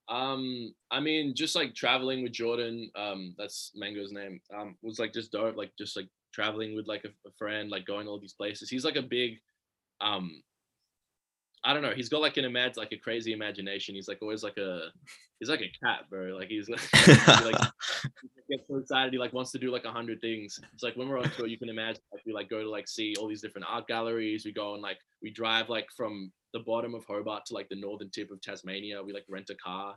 B: Um, I mean, just like traveling with Jordan, um, that's Mango's name, um, was like just dope. Like just like traveling with like a, a friend, like going all these places. He's like a big, um, I don't know. He's got like an imag like a crazy imagination. He's like always like a, he's like a cat, bro. Like he's like, he, like gets so excited. He like wants to do like a hundred things. It's like when we're on tour, you can imagine like we like go to like see all these different art galleries. We go and like we drive like from the bottom of Hobart to like the northern tip of Tasmania. We like rent a car,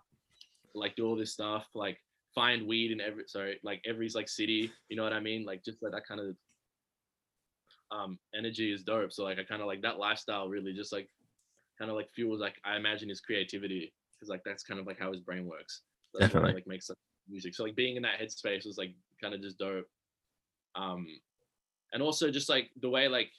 B: like do all this stuff, like find weed in every sorry, like every like city. You know what I mean? Like just like that kind of um energy is dope. So like I kind of like that lifestyle really just like kind of like fuels like I imagine his creativity because like that's kind of like how his brain works. So that's why he,
A: Definitely.
B: like makes like, music. So like being in that headspace was like kind of just dope. Um, and also just like the way like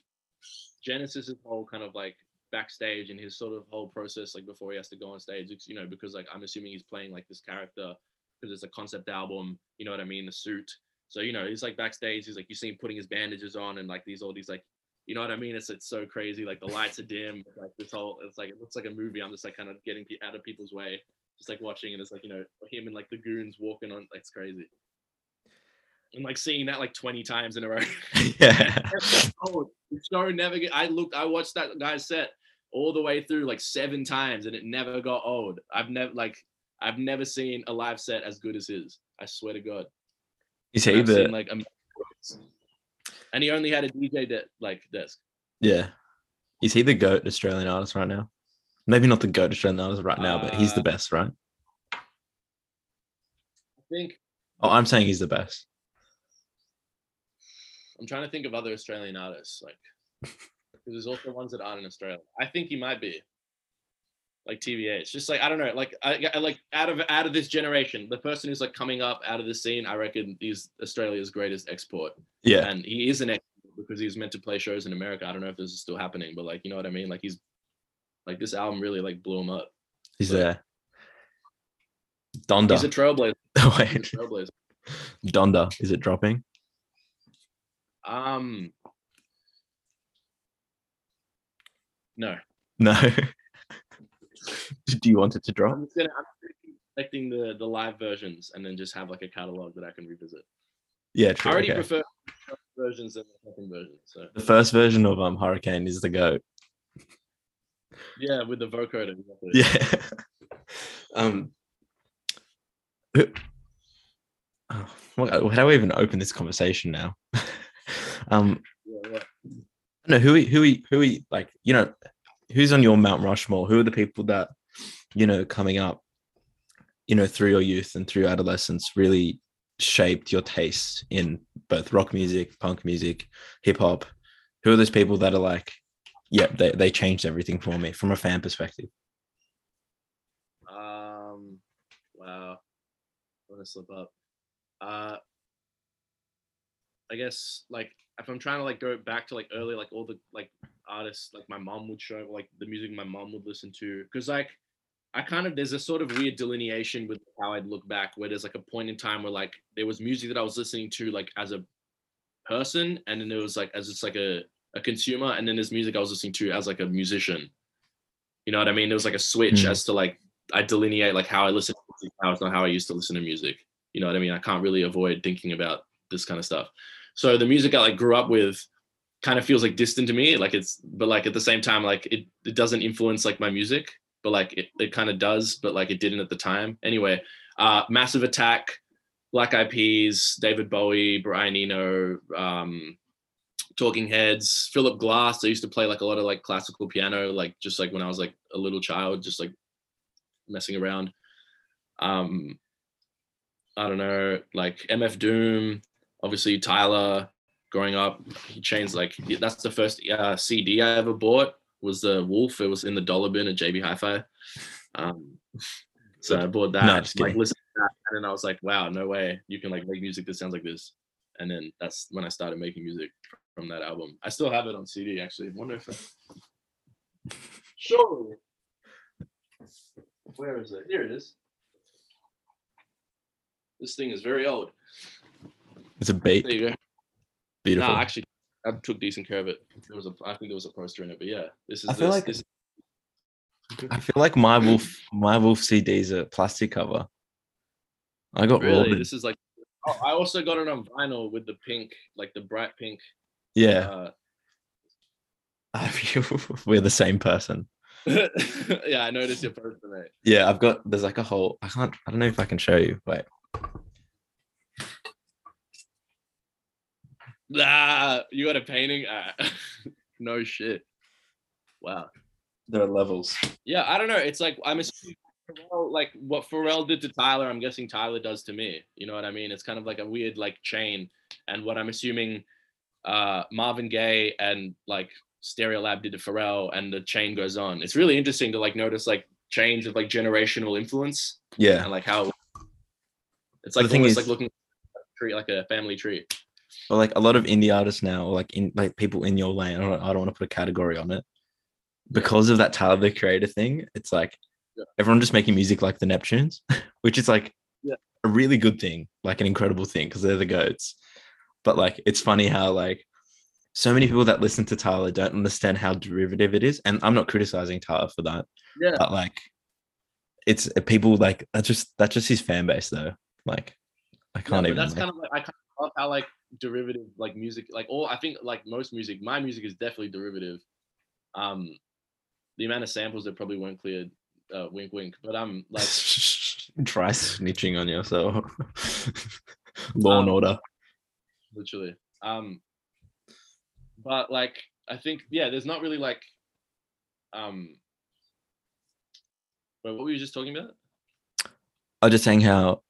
B: Genesis's whole kind of like backstage and his sort of whole process like before he has to go on stage. It's, you know, because like I'm assuming he's playing like this character because it's a concept album. You know what I mean? The suit. So you know he's like backstage. He's like you see him putting his bandages on and like these all these like you know what I mean? It's it's so crazy. Like the lights are dim. Like this whole it's like it looks like a movie. I'm just like kind of getting out of people's way, just like watching and it's like you know him and like the goons walking on. It's crazy. And like seeing that like 20 times in a row.
A: yeah.
B: oh, the show never get. I looked. I watched that guy's set all the way through like seven times, and it never got old. I've never like I've never seen a live set as good as his. I swear to God.
A: Is he the
B: seen, like, am- and he only had a DJ that like desk.
A: yeah? Is he the goat Australian artist right now? Maybe not the goat Australian artist right now, but he's the
B: Uh,
A: best, right?
B: I think
A: Oh, I'm saying he's the best.
B: I'm trying to think of other Australian artists, like because there's also ones that aren't in Australia. I think he might be like TVH. Just like I don't know, like I, I like out of out of this generation, the person who's like coming up out of the scene, I reckon he's Australia's greatest export,
A: Yeah.
B: and he is an export because he was meant to play shows in America. I don't know if this is still happening, but like you know what I mean. Like he's Like this album really like blew him up.
A: He's
B: But-
A: there. Donda.
B: He's a trailblazer. He's a
A: Wait,
B: trailblazer.
A: Donda. Is it dropping?
B: Um, no,
A: No. Do you want it to drop?
B: I'm just gonna I'm expecting the the live versions and then just have like a catalog that I can revisit.
A: Yeah, true.
B: I already
A: okay.
B: prefer versions than the second version. So
A: The first version of um Hurricane is the goat.
B: yeah, with the vocoder. exactly.
A: Yeah. um. Oh, how do I even open this conversation now? um.
B: Yeah, yeah.
A: No, who are- who are- who are- like you know who's on your Mount Rushmore? Who are the people that you know coming up, you know, through your youth and through adolescence really shaped your taste in both rock music, punk music, hip hop? Who are those people that are like, yeah, they they changed everything for me from a fan perspective?
B: Um, wow. I'm gonna slip up. Uh, I guess like if I'm trying to like go back to like early, like all the like artists like my mom would show, like the music my mom would listen to, because like I kind of there's a sort of weird delineation with how I'd look back, where there's like a point in time where like there was music that I was listening to like as a person, and then there was like as just like a a consumer, and then there's music I was listening to as like a musician. You know what I mean? There was like a switch
A: Mm.
B: as to like I delineate like how I listen to music now. It's not how I used to listen to music. You know what I mean? I can't really avoid thinking about this kind of stuff. So the music I like grew up with kind of feels like distant to me. Like it's but like at the same time, like it, it doesn't influence like my music, but like it, it kind of does, but like it didn't at the time. Anyway, uh Massive Attack, Black Eyed Peas, David Bowie, Brian Eno, um, Talking Heads, Philip Glass. I used to play like a lot of like classical piano, like just like when I was like a little child, just like messing around. Um, I don't know, like MF Doom, obviously Tyler. Growing up, he changed like that's the first uh, CD I ever bought was the Wolf. It was in the dollar bin at JB Hi-Fi. Um, so I bought that.
A: No, just
B: like listened to that, and then I was like, wow, no way, you can like make music that sounds like this. And then that's when I started making music from that album. I still have it on CD actually. I wonder if I... surely. Where is it? Here it is. This thing is very old.
A: It's a bait.
B: There you go.
A: Beautiful.
B: No, actually, I took decent care of it. There was a, I think there was a poster in it, but yeah, this is.
A: I feel
B: this,
A: like-
B: this,
A: I feel like my wolf my wolf CD is a plastic cover. I got
B: really,
A: really
B: this is like. Oh, I also got it on vinyl with the pink, like the bright pink.
A: yeah.
B: Uh,
A: We're the same person.
B: yeah, I noticed your poster, mate.
A: Yeah, I've got there's like a whole I can't I don't know if I can show you. Wait.
B: Ah, you got a painting? Ah, no shit. Wow.
A: There are levels.
B: Yeah, I don't know. It's like I'm assuming Pharrell, like what Pharrell did to Tyler, I'm guessing Tyler does to me. You know what I mean? It's kind of like a weird like chain. And what I'm assuming uh Marvin Gaye and like Stereolab did to Pharrell and the chain goes on. It's really interesting to like notice like change of like generational influence
A: Yeah.
B: and like how it's like
A: the thing
B: almost
A: is-
B: like looking at a tree like a family tree.
A: Or like a lot of indie artists now, or like in like people in your lane. I don't, I don't want to put a category on it. Because of that Tyler the Creator thing, it's like
B: Yeah.
A: everyone just making music like the Neptunes, which is like
B: Yeah.
A: a really good thing, like an incredible thing, because they're the goats. But like it's funny how like so many people that listen to Tyler don't understand how derivative it is. And I'm not criticizing Tyler for that.
B: Yeah.
A: But like it's uh, people like that's just that's just his fan base though. Like I can't
B: but
A: even
B: that's
A: like-
B: kind of like I kind of love how like derivative like music like all I think like most music my music is definitely derivative. Um, the amount of samples that probably weren't cleared, uh, wink wink. But I'm like
A: try snitching on yourself. Law and
B: Um,
A: order.
B: literally. Um, but like I think yeah, there's not really like um. Wait, what were you just talking about?
A: I was just saying how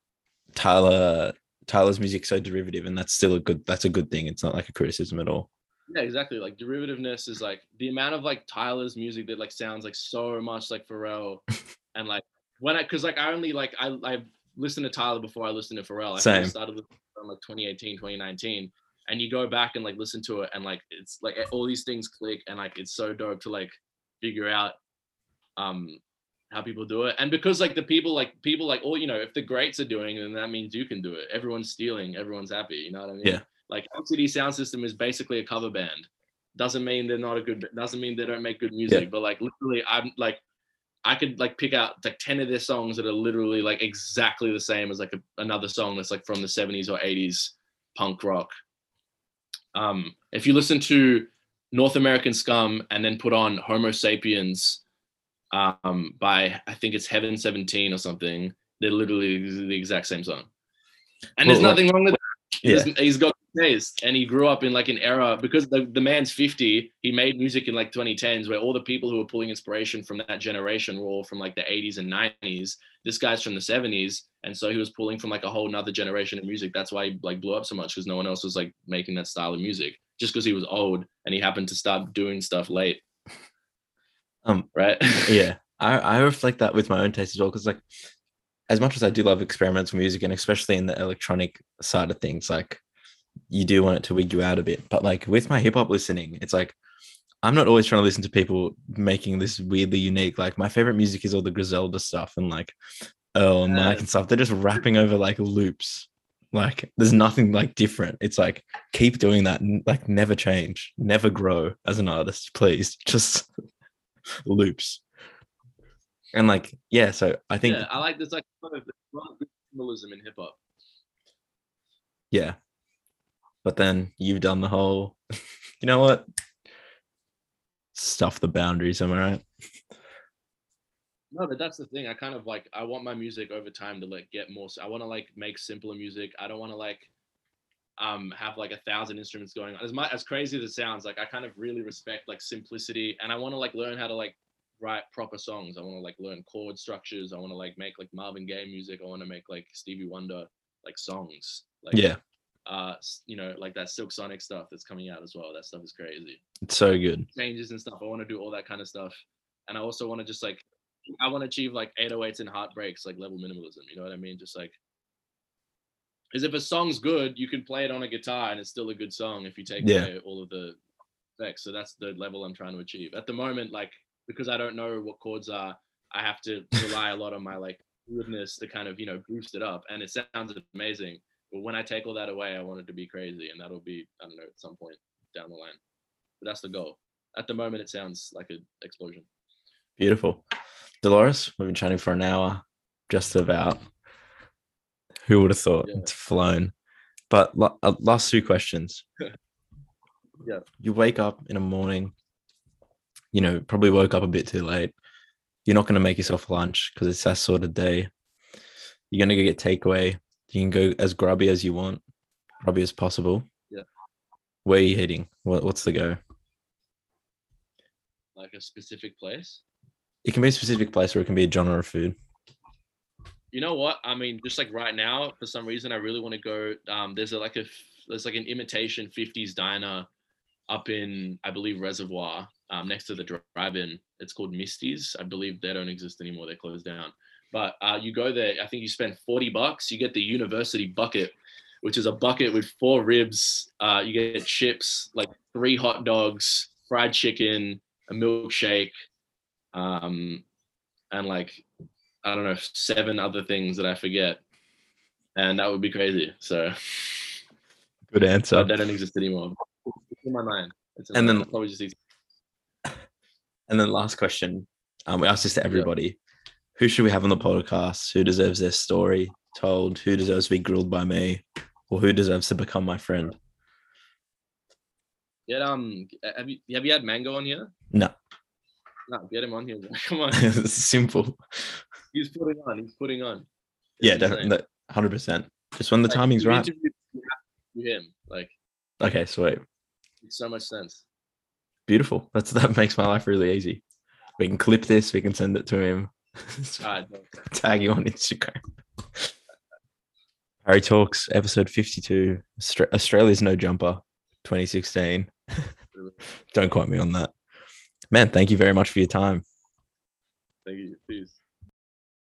A: Tyler Tyler's music's so derivative, and that's still a good that's a good thing. It's not like a criticism at all.
B: Yeah, exactly. Like derivativeness is like the amount of like Tyler's music that like sounds like so much like Pharrell, and like when I because like I only like I I listened to Tyler before I listened to Pharrell. I
A: Same.
B: started listening from like 2018, 2019, and you go back and like listen to it, and like it's like all these things click, and like it's so dope to like figure out um how people do it. And because like the people like people like all you know if the greats are doing it then that means you can do it. Everyone's stealing. Everyone's happy. You know what i mean?
A: Yeah.
B: like LCD Soundsystem is basically a cover band. Doesn't mean they're not a good doesn't mean they don't make good music but like literally i'm like i could like pick out like 10 of their songs that are literally like exactly the same as like a, another song that's like from the 70s or 80s punk rock. Um if you listen to north american scum and then put on homo sapiens um by i think it's heaven 17 or something they're literally the exact same song. And there's
A: Well, like-
B: nothing wrong with that.
A: Yeah.
B: He's- he's got taste and he grew up in like an era because the, the man's 50 he made music in like 2010s where all the people who were pulling inspiration from that generation were all from like the 80s and 90s this guy's from the 70s and so he was pulling from like a whole nother generation of music. That's why he like blew up so much because no one else was like making that style of music just because he was old and he happened to start doing stuff late
A: Um,
B: right
A: yeah, I, I reflect that with my own taste as well because like as much as I do love experimental music and especially in the electronic side of things, like you do want it to wig you out a bit. But like with my hip hop listening, it's like I'm not always trying to listen to people making this weirdly unique. Like my favorite music is all the Griselda stuff and like Earl and Mike and stuff. They're just rapping over like loops. Like there's nothing like different. It's like keep doing that like never change, never grow as an artist, please. Just loops. And like, yeah, so I think
B: yeah i like this like a of, a lot symbolism in hip-hop
A: Yeah. But then you've done the whole, you know what? Stuff the boundaries, am I right?
B: No, but that's the thing. I kind of like I want my music over time to like get more. I want to like make simpler music. I don't want to like um have like a thousand instruments going on. As much as crazy as it sounds, like I kind of really respect like simplicity, and I want to like learn how to like write proper songs. I want to like learn chord structures. I want to like make like Marvin Gaye music. I want to make like Stevie Wonder like songs. Like
A: Yeah,
B: uh you know like that Silk Sonic stuff that's coming out as well. That stuff is crazy
A: it's so good.
B: changes and stuff. I want to do all that kind of stuff. And I also want to just like I want to achieve like 808s and heartbreaks, like level minimalism. You know what I mean? Just like because if a song's good, you can play it on a guitar and it's still a good song if you take
A: Yeah.
B: away all of the effects. So that's the level I'm trying to achieve. At the moment, like because I don't know what chords are, I have to rely a lot on my like goodness to kind of, you know, boost it up. And it sounds amazing. But when I take all that away, I want it to be crazy. And that'll be, I don't know, at some point down the line. But that's the goal. At the moment, it sounds like an explosion.
A: Beautiful. Dolores, we've been chatting for an hour, just about. Who would have thought
B: Yeah.
A: it's flown? But uh, last two questions.
B: Yeah.
A: You wake up in the morning, you know, probably woke up a bit too late. You're not going to make yourself lunch because it's that sort of day. You're going to go get takeaway. You can go as grubby as you want, grubby as possible.
B: Yeah.
A: Where are you heading? What, what's the go?
B: Like a specific place.
A: It can be a specific place or it can be a genre of food.
B: You know what? I mean, just like right now, for some reason, I really want to go. Um, there's a, like a there's like an imitation '50s diner up in I believe Reservoir, um, next to the drive-in. It's called Misty's. I believe they don't exist anymore. They closed down. But uh, you go there. I think you spend 40 bucks. You get the university bucket, which is a bucket with four ribs. Uh, you get chips, like three hot dogs, fried chicken, a milkshake, um, and like I don't know seven other things that I forget, and that would be crazy. So
A: Good answer.
B: they don't exist anymore. It's in my mind. It's in
A: And
B: my
A: then-
B: mind. probably just
A: And then last question. Um, we asked this to everybody. Who should we have on the podcast? Who deserves their story told? Who deserves to be grilled by me? Or who deserves to become my friend?
B: get um. Have you have you had Mango on here?
A: No.
B: No, get him on here. Come on,
A: simple.
B: He's putting on. He's putting on.
A: Yeah, definitely. Hundred percent. Just when the
B: Like,
A: timing's right.
B: interviewed- you have to him. Like
A: Okay, sweet.
B: makes so much sense.
A: Beautiful. That's that makes my life really easy. We can clip this, we can send it to him.
B: Ah, right, no,
A: Tag you on Instagram. Harry Talks, episode 52. Australia's No Jumper, 2016. Don't quote me on that. Man, thank you very much for your time.
B: thank you. Peace.